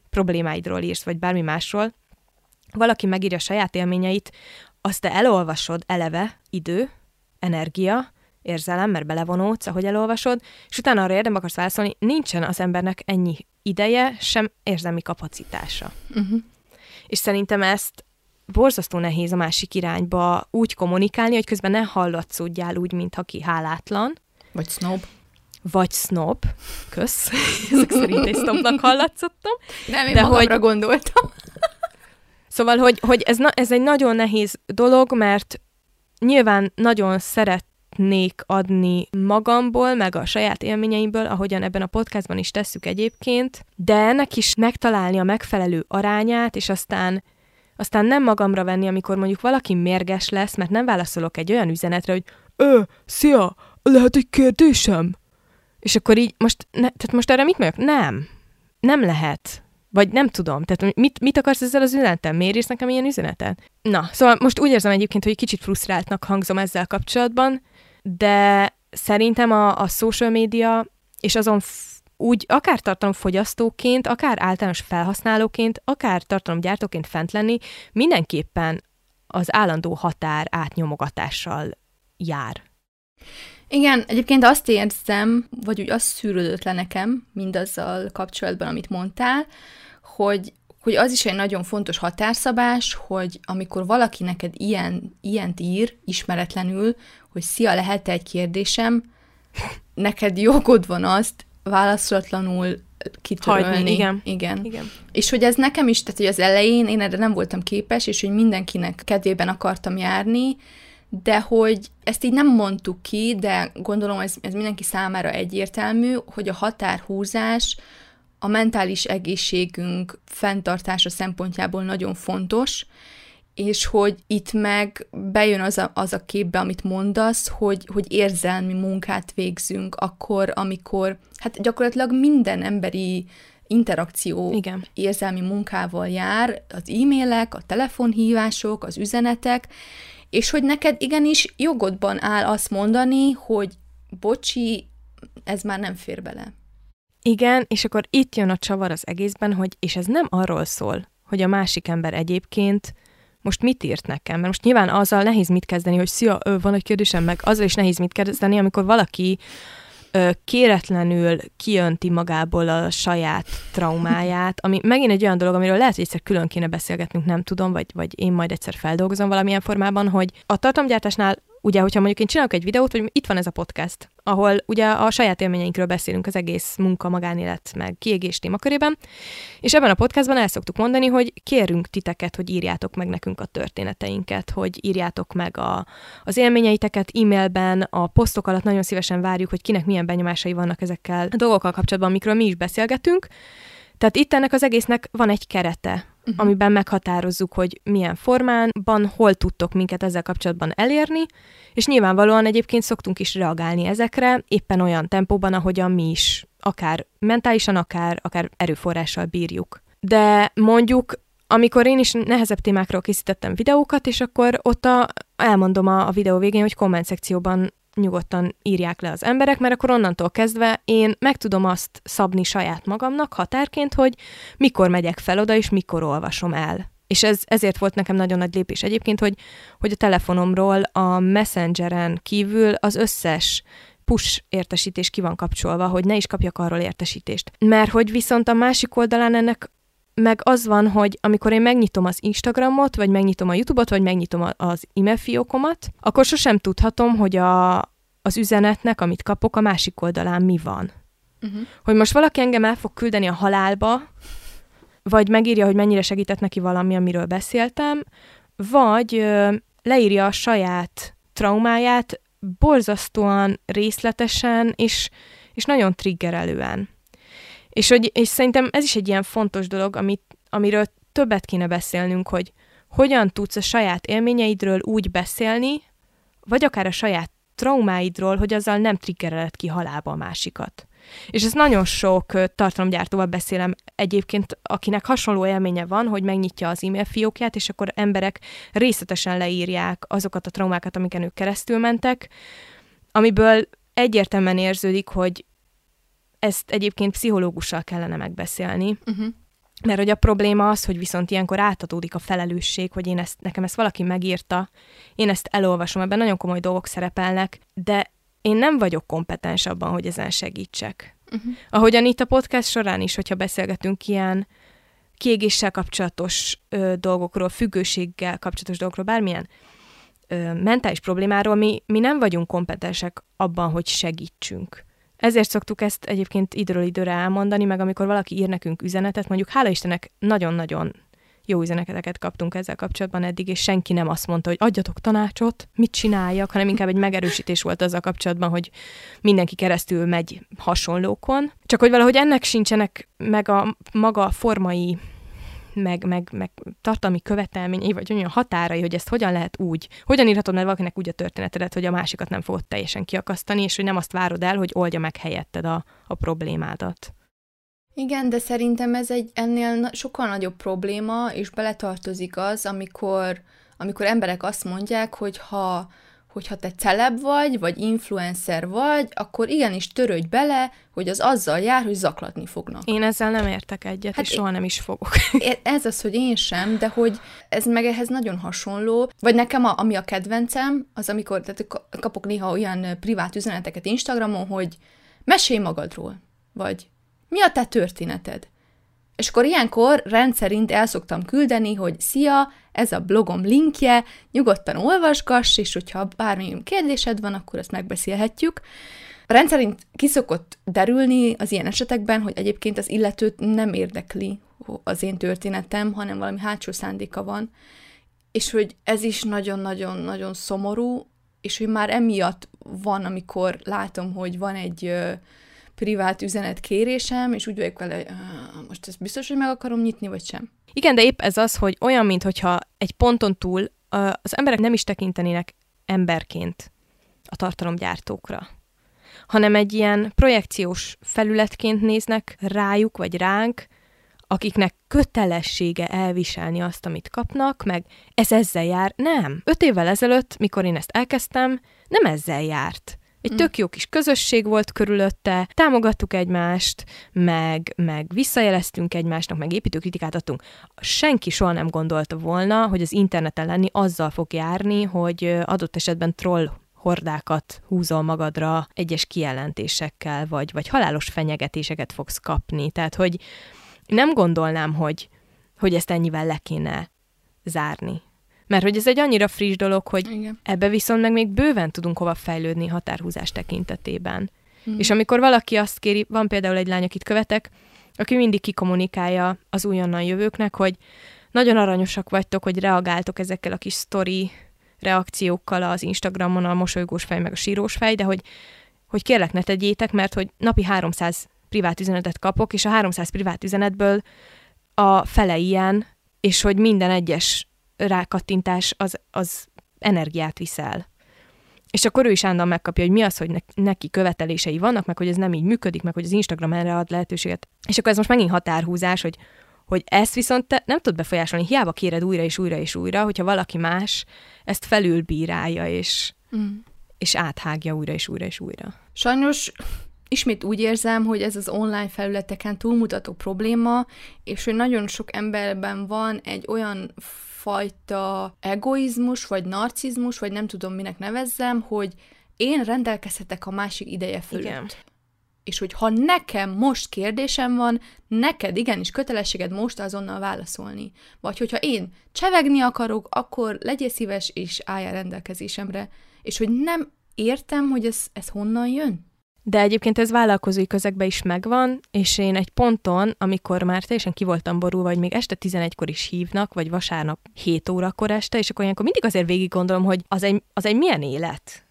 problémáidról írsz, vagy bármi másról. Valaki megírja saját élményeit, azt te elolvasod eleve, idő, energia, érzelem, mert belevonódsz, ahogy elolvasod, és utána arra érdem akarsz válaszolni, nincsen az embernek ennyi ideje, sem érzelmi kapacitása. Uh-huh. És szerintem ezt borzasztó nehéz a másik irányba úgy kommunikálni, hogy közben ne hallatszódjál úgy, mintha ki hálátlan. Vagy snob. Vagy snob. Kösz. Ezek szerint egy snobnak hallatszottam. Nem, én De hogy... gondoltam. Szóval, hogy, hogy ez, na, ez egy nagyon nehéz dolog, mert nyilván nagyon szeret szeretnék adni magamból, meg a saját élményeimből, ahogyan ebben a podcastban is tesszük egyébként, de ennek is megtalálni a megfelelő arányát, és aztán aztán nem magamra venni, amikor mondjuk valaki mérges lesz, mert nem válaszolok egy olyan üzenetre, hogy Ö, szia, lehet egy kérdésem? És akkor így, most, ne, tehát most erre mit mondjak? Nem. Nem lehet. Vagy nem tudom. Tehát mit, mit akarsz ezzel az üzenetem? Miért írsz nekem ilyen üzenetet? Na, szóval most úgy érzem egyébként, hogy kicsit frusztráltnak hangzom ezzel kapcsolatban, de szerintem a, a social media, és azon úgy akár tartalomfogyasztóként, akár általános felhasználóként, akár tartalomgyártóként fent lenni, mindenképpen az állandó határ átnyomogatással jár. Igen, egyébként azt érzem, vagy úgy azt szűrődött le nekem mindazzal kapcsolatban, amit mondtál, hogy hogy az is egy nagyon fontos határszabás, hogy amikor valaki neked ilyen, ilyent ír, ismeretlenül, hogy szia, lehet egy kérdésem, neked jogod van azt válaszolatlanul kitörölni. Hagyni, igen. igen. igen. És hogy ez nekem is, tehát hogy az elején én erre nem voltam képes, és hogy mindenkinek kedvében akartam járni, de hogy ezt így nem mondtuk ki, de gondolom ez, ez mindenki számára egyértelmű, hogy a határhúzás a mentális egészségünk fenntartása szempontjából nagyon fontos, és hogy itt meg bejön az a, az a képbe, amit mondasz, hogy, hogy érzelmi munkát végzünk akkor, amikor, hát gyakorlatilag minden emberi interakció Igen. érzelmi munkával jár, az e-mailek, a telefonhívások, az üzenetek, és hogy neked igenis jogodban áll azt mondani, hogy bocsi, ez már nem fér bele. Igen, és akkor itt jön a csavar az egészben, hogy és ez nem arról szól, hogy a másik ember egyébként most mit írt nekem? Mert most nyilván azzal nehéz mit kezdeni, hogy szia, ö, van egy kérdésem, meg azzal is nehéz mit kezdeni, amikor valaki ö, kéretlenül kijönti magából a saját traumáját, ami megint egy olyan dolog, amiről lehet, hogy egyszer külön kéne beszélgetnünk, nem tudom, vagy, vagy én majd egyszer feldolgozom valamilyen formában, hogy a tartalomgyártásnál ugye, hogyha mondjuk én csinálok egy videót, hogy itt van ez a podcast, ahol ugye a saját élményeinkről beszélünk az egész munka, magánélet, meg kiégés témakörében, és ebben a podcastban el szoktuk mondani, hogy kérünk titeket, hogy írjátok meg nekünk a történeteinket, hogy írjátok meg a, az élményeiteket e-mailben, a posztok alatt nagyon szívesen várjuk, hogy kinek milyen benyomásai vannak ezekkel a dolgokkal kapcsolatban, amikről mi is beszélgetünk, tehát itt ennek az egésznek van egy kerete, uh-huh. amiben meghatározzuk, hogy milyen formánban, hol tudtok minket ezzel kapcsolatban elérni, és nyilvánvalóan egyébként szoktunk is reagálni ezekre, éppen olyan tempóban, ahogyan mi is, akár mentálisan, akár, akár erőforrással bírjuk. De mondjuk amikor én is nehezebb témákról készítettem videókat, és akkor ott a, elmondom a, a videó végén, hogy komment szekcióban nyugodtan írják le az emberek, mert akkor onnantól kezdve én meg tudom azt szabni saját magamnak határként, hogy mikor megyek fel oda, és mikor olvasom el. És ez, ezért volt nekem nagyon nagy lépés egyébként, hogy, hogy a telefonomról a Messengeren kívül az összes push értesítés ki van kapcsolva, hogy ne is kapjak arról értesítést. Mert hogy viszont a másik oldalán ennek meg az van, hogy amikor én megnyitom az Instagramot, vagy megnyitom a YouTube-ot, vagy megnyitom az e-mail fiókomat, akkor sosem tudhatom, hogy a, az üzenetnek, amit kapok, a másik oldalán mi van. Uh-huh. Hogy most valaki engem el fog küldeni a halálba, vagy megírja, hogy mennyire segített neki valami, amiről beszéltem, vagy ö, leírja a saját traumáját borzasztóan részletesen, és, és nagyon triggerelően. És, hogy, és szerintem ez is egy ilyen fontos dolog, amit, amiről többet kéne beszélnünk, hogy hogyan tudsz a saját élményeidről úgy beszélni, vagy akár a saját traumáidról, hogy azzal nem triggereled ki halába a másikat. És ez nagyon sok tartalomgyártóval beszélem egyébként, akinek hasonló élménye van, hogy megnyitja az e-mail fiókját, és akkor emberek részletesen leírják azokat a traumákat, amiken ők keresztül mentek, amiből egyértelműen érződik, hogy ezt egyébként pszichológussal kellene megbeszélni, uh-huh. Mert hogy a probléma az, hogy viszont ilyenkor átadódik a felelősség, hogy én ezt, nekem ezt valaki megírta, én ezt elolvasom, ebben nagyon komoly dolgok szerepelnek, de én nem vagyok kompetens abban, hogy ezen segítsek. Uh-huh. Ahogyan itt a podcast során is, hogyha beszélgetünk ilyen kiégéssel kapcsolatos ö, dolgokról, függőséggel kapcsolatos dolgokról, bármilyen ö, mentális problémáról, mi, mi nem vagyunk kompetensek abban, hogy segítsünk. Ezért szoktuk ezt egyébként időről időre elmondani, meg amikor valaki ír nekünk üzenetet, mondjuk hála Istennek nagyon-nagyon jó üzeneteket kaptunk ezzel kapcsolatban eddig, és senki nem azt mondta, hogy adjatok tanácsot, mit csináljak, hanem inkább egy megerősítés volt azzal kapcsolatban, hogy mindenki keresztül megy hasonlókon. Csak hogy valahogy ennek sincsenek meg a maga formai meg, meg, meg tartalmi követelményei, vagy olyan határai, hogy ezt hogyan lehet úgy, hogyan írhatod meg valakinek úgy a történetedet, hogy a másikat nem fogod teljesen kiakasztani, és hogy nem azt várod el, hogy oldja meg helyetted a, a problémádat. Igen, de szerintem ez egy ennél sokkal nagyobb probléma, és beletartozik az, amikor, amikor emberek azt mondják, hogy ha hogyha te celeb vagy, vagy influencer vagy, akkor igenis törődj bele, hogy az azzal jár, hogy zaklatni fognak. Én ezzel nem értek egyet, hát és soha nem is fogok. Ez az, hogy én sem, de hogy ez meg ehhez nagyon hasonló. Vagy nekem, a, ami a kedvencem, az amikor tehát kapok néha olyan privát üzeneteket Instagramon, hogy mesélj magadról, vagy mi a te történeted? És akkor ilyenkor rendszerint el szoktam küldeni, hogy szia, ez a blogom linkje, nyugodtan olvasgass, és hogyha bármilyen kérdésed van, akkor ezt megbeszélhetjük. Rendszerint kiszokott derülni az ilyen esetekben, hogy egyébként az illetőt nem érdekli az én történetem, hanem valami hátsó szándéka van, és hogy ez is nagyon-nagyon-nagyon szomorú, és hogy már emiatt van, amikor látom, hogy van egy privát üzenet kérésem, és úgy vagyok vele, most ezt biztos, hogy meg akarom nyitni, vagy sem. Igen, de épp ez az, hogy olyan, mintha egy ponton túl az emberek nem is tekintenének emberként a tartalomgyártókra, hanem egy ilyen projekciós felületként néznek rájuk vagy ránk, akiknek kötelessége elviselni azt, amit kapnak, meg ez ezzel jár. Nem. Öt évvel ezelőtt, mikor én ezt elkezdtem, nem ezzel járt. Egy tök jó kis közösség volt körülötte, támogattuk egymást, meg, meg visszajeleztünk egymásnak, meg építőkritikát adtunk. Senki soha nem gondolta volna, hogy az interneten lenni azzal fog járni, hogy adott esetben troll hordákat húzol magadra egyes kijelentésekkel, vagy, vagy halálos fenyegetéseket fogsz kapni. Tehát, hogy nem gondolnám, hogy, hogy ezt ennyivel le kéne zárni. Mert hogy ez egy annyira friss dolog, hogy Igen. ebbe viszont meg még bőven tudunk hova fejlődni határhúzás tekintetében. Mm. És amikor valaki azt kéri, van például egy lány, akit követek, aki mindig kikommunikálja az újonnan jövőknek, hogy nagyon aranyosak vagytok, hogy reagáltok ezekkel a kis sztori reakciókkal az Instagramon, a mosolygós fej, meg a sírós fej, de hogy, hogy kérlek ne tegyétek, mert hogy napi 300 privát üzenetet kapok, és a 300 privát üzenetből a fele ilyen, és hogy minden egyes rákattintás az, az energiát viszel. És akkor ő is állandóan megkapja, hogy mi az, hogy neki követelései vannak, meg hogy ez nem így működik, meg hogy az Instagram erre ad lehetőséget. És akkor ez most megint határhúzás, hogy, hogy ezt viszont te nem tudod befolyásolni, hiába kéred újra és újra és újra, hogyha valaki más ezt felülbírálja, és, mm. és áthágja újra és újra és újra. Sajnos ismét úgy érzem, hogy ez az online felületeken túlmutató probléma, és hogy nagyon sok emberben van egy olyan fajta egoizmus, vagy narcizmus, vagy nem tudom minek nevezzem, hogy én rendelkezhetek a másik ideje fölött. Igen. És hogy ha nekem most kérdésem van, neked igenis kötelességed most azonnal válaszolni. Vagy hogyha én csevegni akarok, akkor legyél szíves és álljál rendelkezésemre. És hogy nem értem, hogy ez, ez honnan jön. De egyébként ez vállalkozói közegben is megvan, és én egy ponton, amikor már teljesen ki voltam borulva, vagy még este 11-kor is hívnak, vagy vasárnap 7 órakor este, és akkor ilyenkor mindig azért végig gondolom, hogy az egy, az egy milyen élet.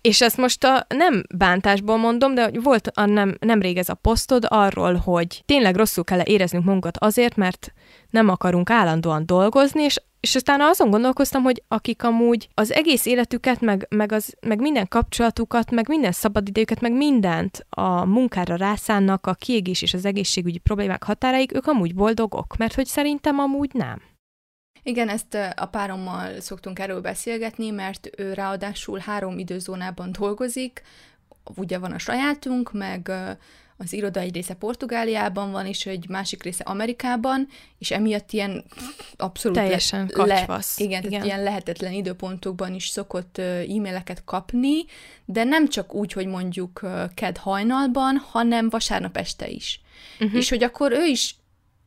És ezt most a nem bántásból mondom, de volt a nem, nemrég ez a posztod arról, hogy tényleg rosszul kell éreznünk magunkat azért, mert nem akarunk állandóan dolgozni, és és aztán azon gondolkoztam, hogy akik amúgy az egész életüket, meg, meg, az, meg minden kapcsolatukat, meg minden szabadidejüket, meg mindent a munkára rászánnak a kiégés és az egészségügyi problémák határaig, ők amúgy boldogok, mert hogy szerintem amúgy nem. Igen, ezt a párommal szoktunk erről beszélgetni, mert ő ráadásul három időzónában dolgozik, ugye van a sajátunk, meg az iroda egy része Portugáliában van, és egy másik része Amerikában, és emiatt ilyen abszolút... Teljesen le, kacsvasz. Le, igen, igen. ilyen lehetetlen időpontokban is szokott e-maileket kapni, de nem csak úgy, hogy mondjuk ked hajnalban, hanem vasárnap este is. Uh-huh. És hogy akkor ő is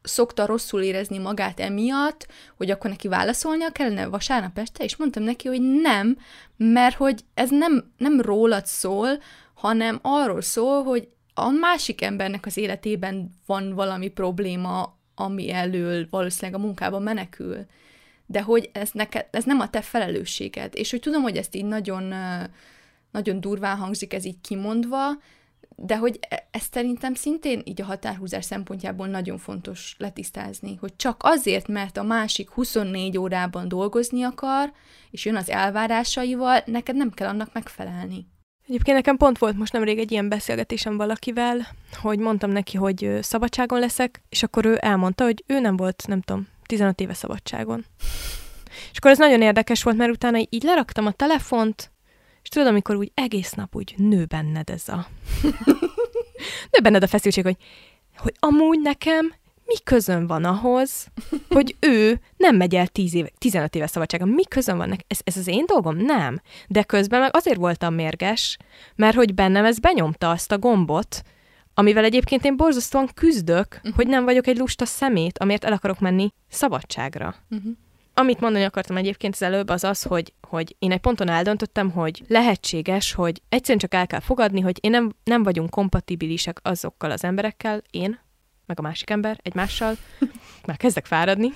szokta rosszul érezni magát emiatt, hogy akkor neki válaszolnia kellene vasárnap este, és mondtam neki, hogy nem, mert hogy ez nem, nem rólad szól, hanem arról szól, hogy a másik embernek az életében van valami probléma, ami elől valószínűleg a munkában menekül. De hogy ez, neked, ez nem a te felelősséged. És hogy tudom, hogy ezt így nagyon, nagyon durván hangzik ez így kimondva, de hogy e, ezt szerintem szintén így a határhúzás szempontjából nagyon fontos letisztázni, hogy csak azért, mert a másik 24 órában dolgozni akar, és jön az elvárásaival, neked nem kell annak megfelelni. Egyébként nekem pont volt most nemrég egy ilyen beszélgetésem valakivel, hogy mondtam neki, hogy szabadságon leszek, és akkor ő elmondta, hogy ő nem volt, nem tudom, 15 éve szabadságon. És akkor ez nagyon érdekes volt, mert utána így leraktam a telefont, és tudod, amikor úgy egész nap úgy nő benned ez a... nő benned a feszültség, hogy, hogy amúgy nekem mi közön van ahhoz, hogy ő nem megy el 10 éve, 15 éve szabadságon. Mi közön van neki? Ez, ez az én dolgom? Nem. De közben meg azért voltam mérges, mert hogy bennem ez benyomta azt a gombot, amivel egyébként én borzasztóan küzdök, uh-huh. hogy nem vagyok egy lusta szemét, amiért el akarok menni szabadságra. Uh-huh. Amit mondani akartam egyébként az előbb, az az, hogy, hogy én egy ponton eldöntöttem, hogy lehetséges, hogy egyszerűen csak el kell fogadni, hogy én nem, nem vagyunk kompatibilisek azokkal az emberekkel, én, meg a másik ember egymással, már kezdek fáradni.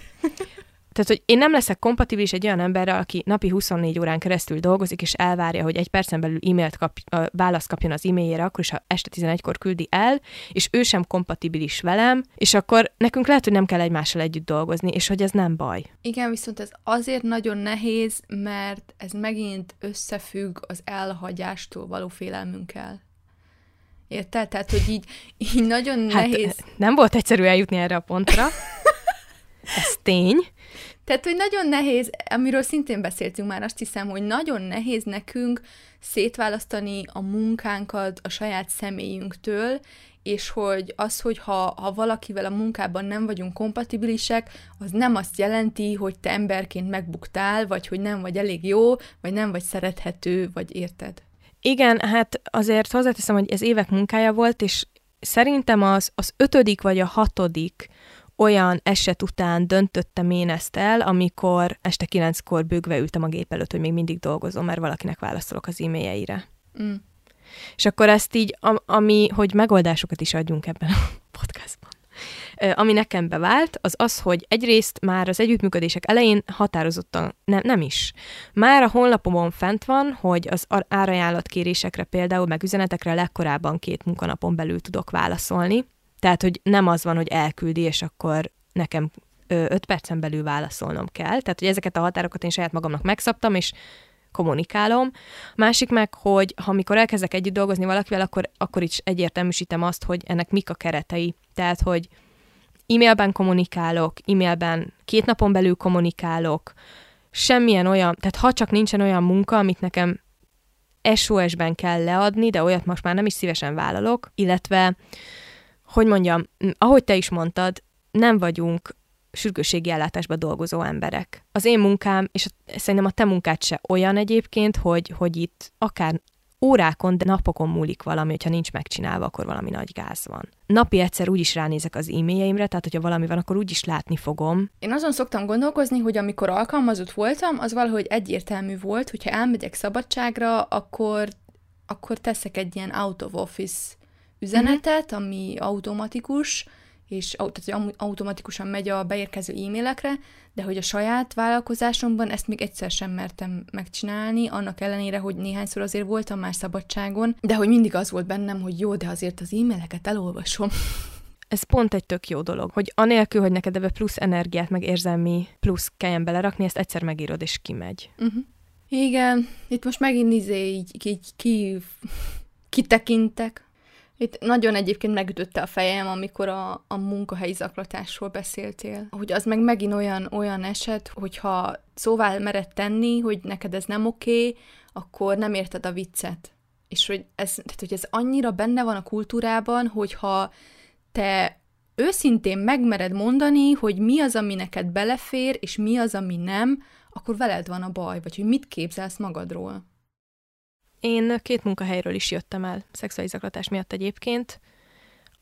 Tehát, hogy én nem leszek kompatibilis egy olyan emberrel, aki napi 24 órán keresztül dolgozik, és elvárja, hogy egy percen belül e-mailt kap, választ kapjon az e-mailjére, akkor is, ha este 11-kor küldi el, és ő sem kompatibilis velem, és akkor nekünk lehet, hogy nem kell egymással együtt dolgozni, és hogy ez nem baj. Igen, viszont ez azért nagyon nehéz, mert ez megint összefügg az elhagyástól való félelmünkkel. Érted? Tehát, hogy így, így nagyon hát, nehéz. Nem volt egyszerű eljutni erre a pontra. Ez tény. Tehát, hogy nagyon nehéz, amiről szintén beszéltünk már, azt hiszem, hogy nagyon nehéz nekünk szétválasztani a munkánkat a saját személyünktől, és hogy az, hogy ha, ha valakivel a munkában nem vagyunk kompatibilisek, az nem azt jelenti, hogy te emberként megbuktál, vagy hogy nem vagy elég jó, vagy nem vagy szerethető, vagy érted? Igen, hát azért hozzáteszem, hogy ez évek munkája volt, és szerintem az, az ötödik vagy a hatodik olyan eset után döntöttem én ezt el, amikor este kilenckor bőgve ültem a gép előtt, hogy még mindig dolgozom, mert valakinek válaszolok az e-mailjeire. Mm. És akkor ezt így, ami, hogy megoldásokat is adjunk ebben a podcastban. Ami nekem bevált, az az, hogy egyrészt már az együttműködések elején határozottan, nem, nem is. Már a honlapomon fent van, hogy az árajánlatkérésekre például, meg üzenetekre legkorábban két munkanapon belül tudok válaszolni. Tehát, hogy nem az van, hogy elküldi, és akkor nekem öt percen belül válaszolnom kell. Tehát, hogy ezeket a határokat én saját magamnak megszabtam, és kommunikálom. Másik meg, hogy ha amikor elkezdek együtt dolgozni valakivel, akkor, akkor is egyértelműsítem azt, hogy ennek mik a keretei. Tehát, hogy e-mailben kommunikálok, e-mailben két napon belül kommunikálok, semmilyen olyan, tehát ha csak nincsen olyan munka, amit nekem SOS-ben kell leadni, de olyat most már nem is szívesen vállalok, illetve, hogy mondjam, ahogy te is mondtad, nem vagyunk sürgősségi ellátásban dolgozó emberek. Az én munkám, és szerintem a te munkád se olyan egyébként, hogy, hogy itt akár órákon, de napokon múlik valami, hogyha nincs megcsinálva, akkor valami nagy gáz van. Napi egyszer úgy is ránézek az e-mailjeimre, tehát hogyha valami van, akkor úgy is látni fogom. Én azon szoktam gondolkozni, hogy amikor alkalmazott voltam, az valahogy egyértelmű volt, hogyha elmegyek szabadságra, akkor, akkor teszek egy ilyen out of office üzenetet, uh-huh. ami automatikus, és tehát, hogy automatikusan megy a beérkező e-mailekre, de hogy a saját vállalkozásomban ezt még egyszer sem mertem megcsinálni, annak ellenére, hogy néhányszor azért voltam már szabadságon, de hogy mindig az volt bennem, hogy jó, de azért az e-maileket elolvasom. Ez pont egy tök jó dolog, hogy anélkül, hogy neked ebbe plusz energiát, meg érzelmi plusz kelljen belerakni, ezt egyszer megírod, és kimegy. Uh-huh. Igen, itt most megint izé így, így ki, kitekintek, itt nagyon egyébként megütötte a fejem, amikor a, a munkahelyi zaklatásról beszéltél. Hogy az meg megint olyan, olyan eset, hogyha szóval mered tenni, hogy neked ez nem oké, akkor nem érted a viccet. És hogy ez, tehát, hogy ez annyira benne van a kultúrában, hogyha te őszintén megmered mondani, hogy mi az, ami neked belefér, és mi az, ami nem, akkor veled van a baj, vagy hogy mit képzelsz magadról. Én két munkahelyről is jöttem el, szexuális zaklatás miatt egyébként.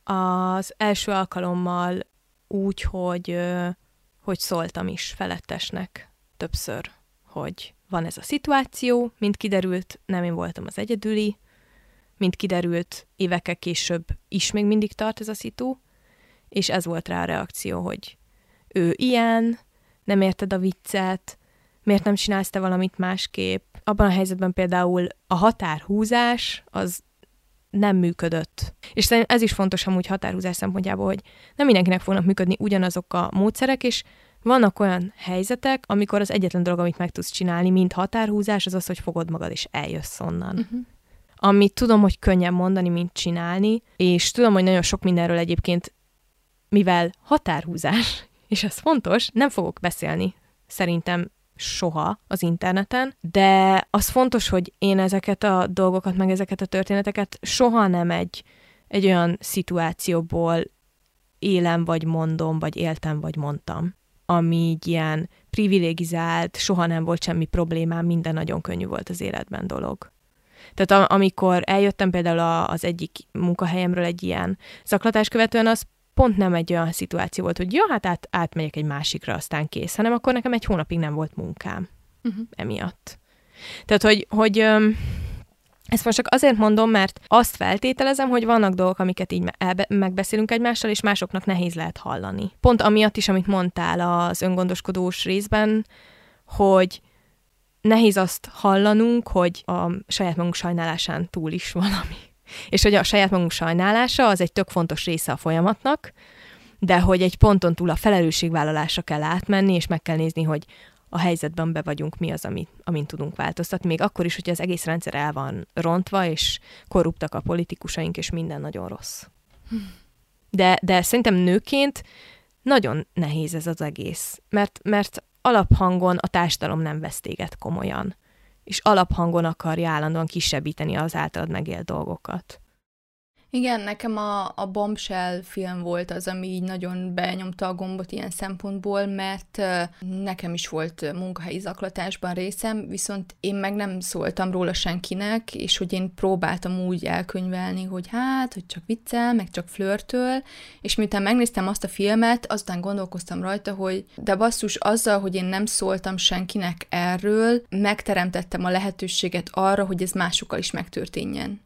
Az első alkalommal úgy, hogy, hogy szóltam is felettesnek többször, hogy van ez a szituáció, mint kiderült, nem én voltam az egyedüli, mint kiderült, évekkel később is még mindig tart ez a szitu, és ez volt rá a reakció, hogy ő ilyen, nem érted a viccet, miért nem csinálsz te valamit másképp. Abban a helyzetben például a határhúzás az nem működött. És szerintem ez is fontos amúgy határhúzás szempontjából, hogy nem mindenkinek fognak működni ugyanazok a módszerek, és vannak olyan helyzetek, amikor az egyetlen dolog, amit meg tudsz csinálni, mint határhúzás, az az, hogy fogod magad és eljössz onnan. Uh-huh. Amit tudom, hogy könnyen mondani, mint csinálni, és tudom, hogy nagyon sok mindenről egyébként, mivel határhúzás, és ez fontos, nem fogok beszélni szerintem soha az interneten, de az fontos, hogy én ezeket a dolgokat, meg ezeket a történeteket soha nem egy, egy olyan szituációból élem, vagy mondom, vagy éltem, vagy mondtam, ami így ilyen privilegizált, soha nem volt semmi problémám, minden nagyon könnyű volt az életben dolog. Tehát amikor eljöttem például az egyik munkahelyemről egy ilyen zaklatás követően, az pont nem egy olyan szituáció volt, hogy ja, hát át, átmegyek egy másikra, aztán kész, hanem akkor nekem egy hónapig nem volt munkám uh-huh. emiatt. Tehát, hogy, hogy öm, ezt most csak azért mondom, mert azt feltételezem, hogy vannak dolgok, amiket így elbe- megbeszélünk egymással, és másoknak nehéz lehet hallani. Pont amiatt is, amit mondtál az öngondoskodós részben, hogy nehéz azt hallanunk, hogy a saját magunk sajnálásán túl is valami és hogy a saját magunk sajnálása az egy tök fontos része a folyamatnak, de hogy egy ponton túl a felelősségvállalásra kell átmenni, és meg kell nézni, hogy a helyzetben be vagyunk, mi az, amit, amin tudunk változtatni, még akkor is, hogy az egész rendszer el van rontva, és korruptak a politikusaink, és minden nagyon rossz. De, de szerintem nőként nagyon nehéz ez az egész, mert, mert alaphangon a társadalom nem vesz téged komolyan és alaphangon akarja állandóan kisebbíteni az általad megélt dolgokat. Igen, nekem a, a Bombshell film volt az, ami így nagyon benyomta a gombot ilyen szempontból, mert nekem is volt munkahelyi zaklatásban részem, viszont én meg nem szóltam róla senkinek, és hogy én próbáltam úgy elkönyvelni, hogy hát, hogy csak viccel, meg csak flörtöl, és miután megnéztem azt a filmet, aztán gondolkoztam rajta, hogy de basszus, azzal, hogy én nem szóltam senkinek erről, megteremtettem a lehetőséget arra, hogy ez másokkal is megtörténjen.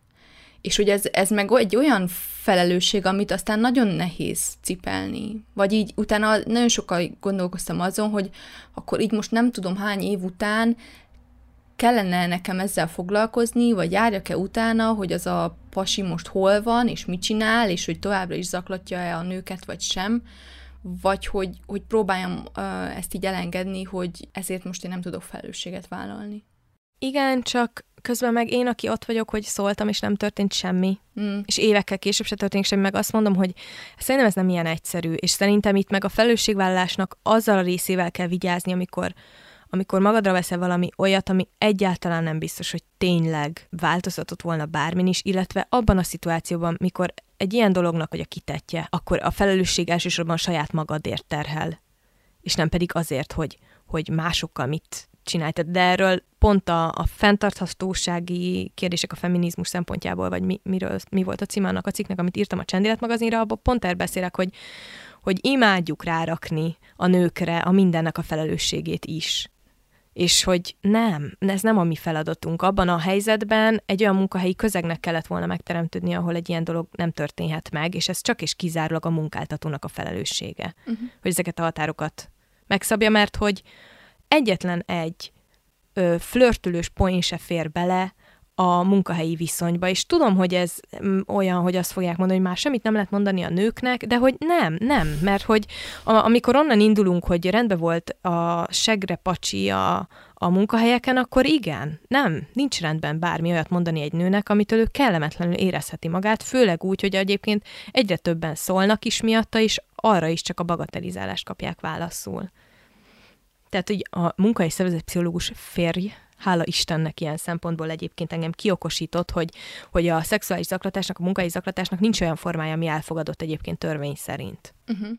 És hogy ez, ez meg egy olyan felelősség, amit aztán nagyon nehéz cipelni. Vagy így utána nagyon sokkal gondolkoztam azon, hogy akkor így most nem tudom hány év után kellene nekem ezzel foglalkozni, vagy járjak-e utána, hogy az a pasi most hol van, és mit csinál, és hogy továbbra is zaklatja-e a nőket, vagy sem, vagy hogy, hogy próbáljam ezt így elengedni, hogy ezért most én nem tudok felelősséget vállalni. Igen, csak közben meg én, aki ott vagyok, hogy szóltam, és nem történt semmi. Mm. És évekkel később se történik semmi, meg azt mondom, hogy szerintem ez nem ilyen egyszerű, és szerintem itt meg a felelősségvállalásnak azzal a részével kell vigyázni, amikor amikor magadra veszel valami olyat, ami egyáltalán nem biztos, hogy tényleg változtatott volna bármin is, illetve abban a szituációban, mikor egy ilyen dolognak vagy a kitetje, akkor a felelősség elsősorban saját magadért terhel, és nem pedig azért, hogy, hogy másokkal mit csináltad, de erről pont a, a fenntarthatósági kérdések a feminizmus szempontjából, vagy mi, miről, mi volt a címe annak a cikknek, amit írtam a Csendélet magazinra, abban pont erről beszélek, hogy, hogy imádjuk rárakni a nőkre a mindennek a felelősségét is. és hogy nem, ez nem a mi feladatunk. Abban a helyzetben egy olyan munkahelyi közegnek kellett volna megteremtődni, ahol egy ilyen dolog nem történhet meg, és ez csak és kizárólag a munkáltatónak a felelőssége, uh-huh. hogy ezeket a határokat megszabja, mert hogy egyetlen egy ö, flörtülős poén se fér bele a munkahelyi viszonyba, és tudom, hogy ez mm, olyan, hogy azt fogják mondani, hogy már semmit nem lehet mondani a nőknek, de hogy nem, nem, mert hogy a, amikor onnan indulunk, hogy rendben volt a segre pacsi a, a munkahelyeken, akkor igen, nem, nincs rendben bármi olyat mondani egy nőnek, amitől ő kellemetlenül érezheti magát, főleg úgy, hogy egyébként egyre többen szólnak is miatta, és arra is csak a bagatelizálást kapják válaszul. Tehát, hogy a munkai szervezetpszichológus férj, hála Istennek ilyen szempontból egyébként engem kiokosított, hogy, hogy a szexuális zaklatásnak, a munkai zaklatásnak nincs olyan formája, ami elfogadott egyébként törvény szerint. Uh-huh.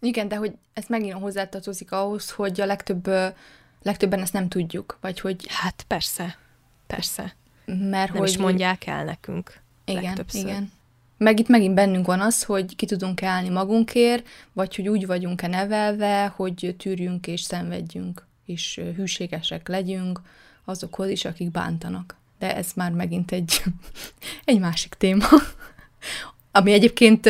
Igen, de hogy ez megint hozzátartozik ahhoz, hogy a legtöbb, legtöbben ezt nem tudjuk, vagy hogy... Hát persze, persze. Mert nem hogy... is mondják el nekünk Igen, legtöbbször. igen. Meg itt megint bennünk van az, hogy ki tudunk állni magunkért, vagy hogy úgy vagyunk-e nevelve, hogy tűrjünk és szenvedjünk, és hűségesek legyünk azokhoz is, akik bántanak. De ez már megint egy, egy másik téma, ami egyébként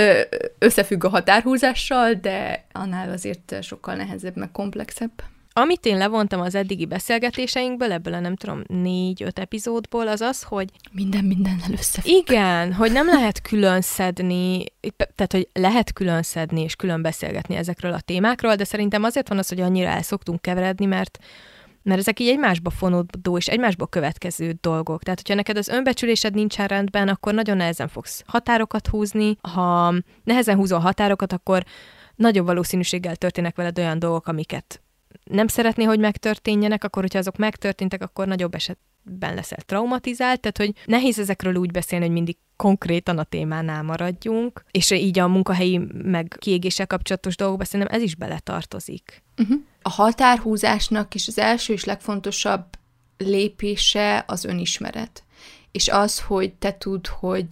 összefügg a határhúzással, de annál azért sokkal nehezebb, meg komplexebb. Amit én levontam az eddigi beszélgetéseinkből, ebből a nem tudom, négy-öt epizódból, az az, hogy... Minden mindennel összefügg. Igen, hogy nem lehet külön szedni, tehát, hogy lehet külön szedni és külön beszélgetni ezekről a témákról, de szerintem azért van az, hogy annyira el szoktunk keveredni, mert mert ezek így egymásba fonódó és egymásba következő dolgok. Tehát, hogyha neked az önbecsülésed nincsen rendben, akkor nagyon nehezen fogsz határokat húzni. Ha nehezen húzol határokat, akkor nagyobb valószínűséggel történnek veled olyan dolgok, amiket nem szeretné, hogy megtörténjenek, akkor hogyha azok megtörténtek, akkor nagyobb esetben leszel traumatizált, tehát hogy nehéz ezekről úgy beszélni, hogy mindig konkrétan a témánál maradjunk, és így a munkahelyi meg kiégéssel kapcsolatos dolgokba szerintem ez is beletartozik. Uh-huh. A határhúzásnak is az első és legfontosabb lépése az önismeret. És az, hogy te tudd, hogy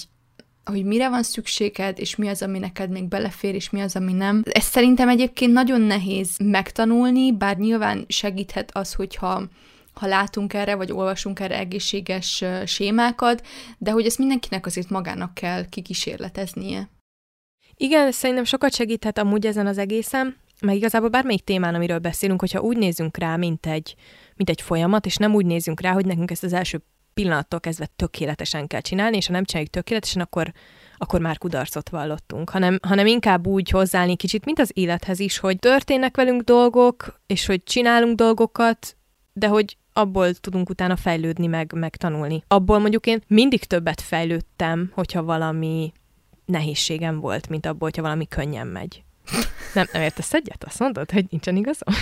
hogy mire van szükséged, és mi az, ami neked még belefér, és mi az, ami nem. Ez szerintem egyébként nagyon nehéz megtanulni, bár nyilván segíthet az, hogyha ha látunk erre, vagy olvasunk erre egészséges sémákat, de hogy ezt mindenkinek azért magának kell kikísérleteznie. Igen, szerintem sokat segíthet amúgy ezen az egészen, meg igazából bármelyik témán, amiről beszélünk, hogyha úgy nézünk rá, mint egy, mint egy folyamat, és nem úgy nézünk rá, hogy nekünk ezt az első pillanattól kezdve tökéletesen kell csinálni, és ha nem csináljuk tökéletesen, akkor, akkor már kudarcot vallottunk, hanem, hanem inkább úgy hozzáállni kicsit, mint az élethez is, hogy történnek velünk dolgok, és hogy csinálunk dolgokat, de hogy abból tudunk utána fejlődni, meg, meg tanulni. Abból mondjuk én mindig többet fejlődtem, hogyha valami nehézségem volt, mint abból, hogyha valami könnyen megy. Nem, nem értesz egyet? Azt mondod, hogy nincsen igazam?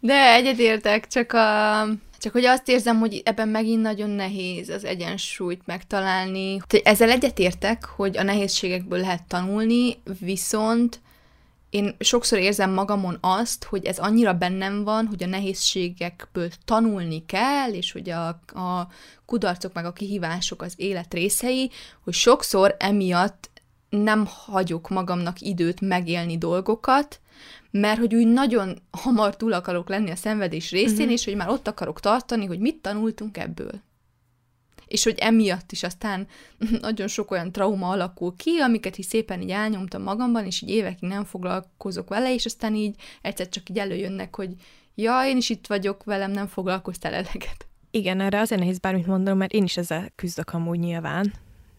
De egyetértek, csak a csak hogy azt érzem, hogy ebben megint nagyon nehéz az egyensúlyt megtalálni. Ezzel egyetértek, hogy a nehézségekből lehet tanulni, viszont én sokszor érzem magamon azt, hogy ez annyira bennem van, hogy a nehézségekből tanulni kell, és hogy a, a kudarcok meg a kihívások az élet részei, hogy sokszor emiatt nem hagyok magamnak időt megélni dolgokat, mert hogy úgy nagyon hamar túl akarok lenni a szenvedés részén, uh-huh. és hogy már ott akarok tartani, hogy mit tanultunk ebből. És hogy emiatt is aztán nagyon sok olyan trauma alakul ki, amiket is szépen így elnyomtam magamban, és így évekig nem foglalkozok vele, és aztán így egyszer csak így előjönnek, hogy ja, én is itt vagyok, velem nem foglalkoztál eleget. Igen, erre azért nehéz bármit mondanom, mert én is ezzel küzdök amúgy nyilván.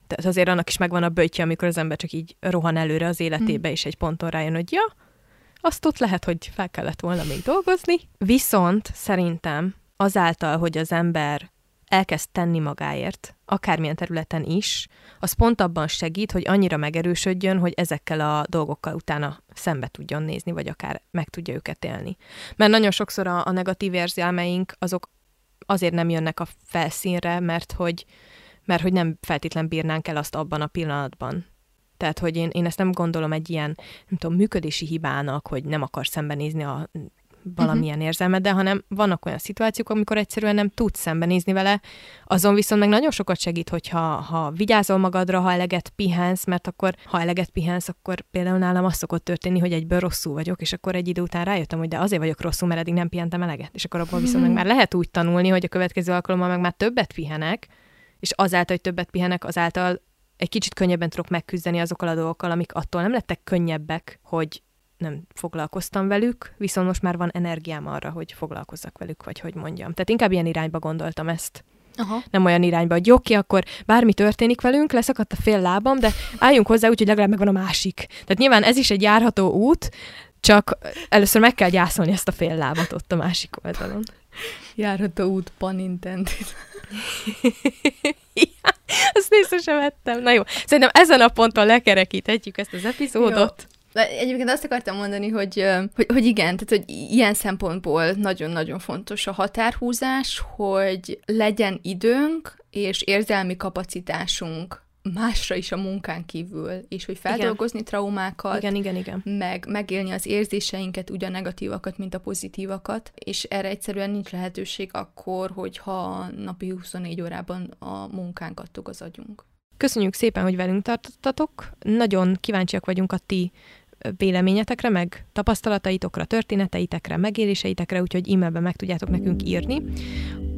Tehát azért annak is megvan a böjtje, amikor az ember csak így rohan előre az életébe, mm. és egy ponton rájön, hogy ja, azt ott lehet, hogy fel kellett volna még dolgozni. Viszont szerintem azáltal, hogy az ember elkezd tenni magáért, akármilyen területen is, az pont abban segít, hogy annyira megerősödjön, hogy ezekkel a dolgokkal utána szembe tudjon nézni, vagy akár meg tudja őket élni. Mert nagyon sokszor a, a negatív érzelmeink azok azért nem jönnek a felszínre, mert hogy, mert hogy nem feltétlen bírnánk el azt abban a pillanatban. Tehát, hogy én, én ezt nem gondolom egy ilyen, nem tudom, működési hibának, hogy nem akar szembenézni a valamilyen uh-huh. érzelmeddel, hanem vannak olyan szituációk, amikor egyszerűen nem tudsz szembenézni vele, azon viszont meg nagyon sokat segít, hogyha ha vigyázol magadra, ha eleget pihensz, mert akkor, ha eleget pihensz, akkor például nálam az szokott történni, hogy egyből rosszul vagyok, és akkor egy idő után rájöttem, hogy de azért vagyok rosszul, mert eddig nem pihentem eleget. És akkor abból viszont meg már lehet úgy tanulni, hogy a következő alkalommal meg már többet pihenek, és azáltal, hogy többet pihenek, azáltal egy kicsit könnyebben tudok megküzdeni azokkal a dolgokkal, amik attól nem lettek könnyebbek, hogy nem foglalkoztam velük, viszont most már van energiám arra, hogy foglalkozzak velük, vagy hogy mondjam. Tehát inkább ilyen irányba gondoltam ezt. Aha. Nem olyan irányba, hogy oké, akkor bármi történik velünk, leszakadt a fél lábam, de álljunk hozzá úgy, hogy legalább megvan a másik. Tehát nyilván ez is egy járható út, csak először meg kell gyászolni ezt a fél lábat ott a másik oldalon. Járható út, pan intended. Azt nézve sem vettem. Na jó, szerintem ezen a ponton lekerekíthetjük ezt az epizódot. Jó. Egyébként azt akartam mondani, hogy, hogy, hogy igen, tehát hogy ilyen szempontból nagyon-nagyon fontos a határhúzás, hogy legyen időnk és érzelmi kapacitásunk másra is a munkán kívül, és hogy feldolgozni igen. traumákat, igen, igen, igen. meg megélni az érzéseinket, úgy a negatívakat, mint a pozitívakat, és erre egyszerűen nincs lehetőség akkor, hogyha napi 24 órában a munkánk adtuk az agyunk. Köszönjük szépen, hogy velünk tartottatok. Nagyon kíváncsiak vagyunk a ti véleményetekre, meg tapasztalataitokra, történeteitekre, megéléseitekre, úgyhogy e-mailben meg tudjátok nekünk írni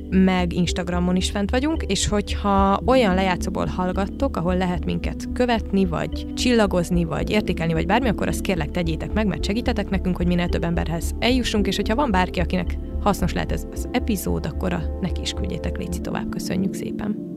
meg Instagramon is fent vagyunk, és hogyha olyan lejátszóból hallgattok, ahol lehet minket követni, vagy csillagozni, vagy értékelni, vagy bármi, akkor azt kérlek tegyétek meg, mert segítetek nekünk, hogy minél több emberhez eljussunk, és hogyha van bárki, akinek hasznos lehet ez az epizód, akkor a neki is küldjétek léci tovább. Köszönjük szépen!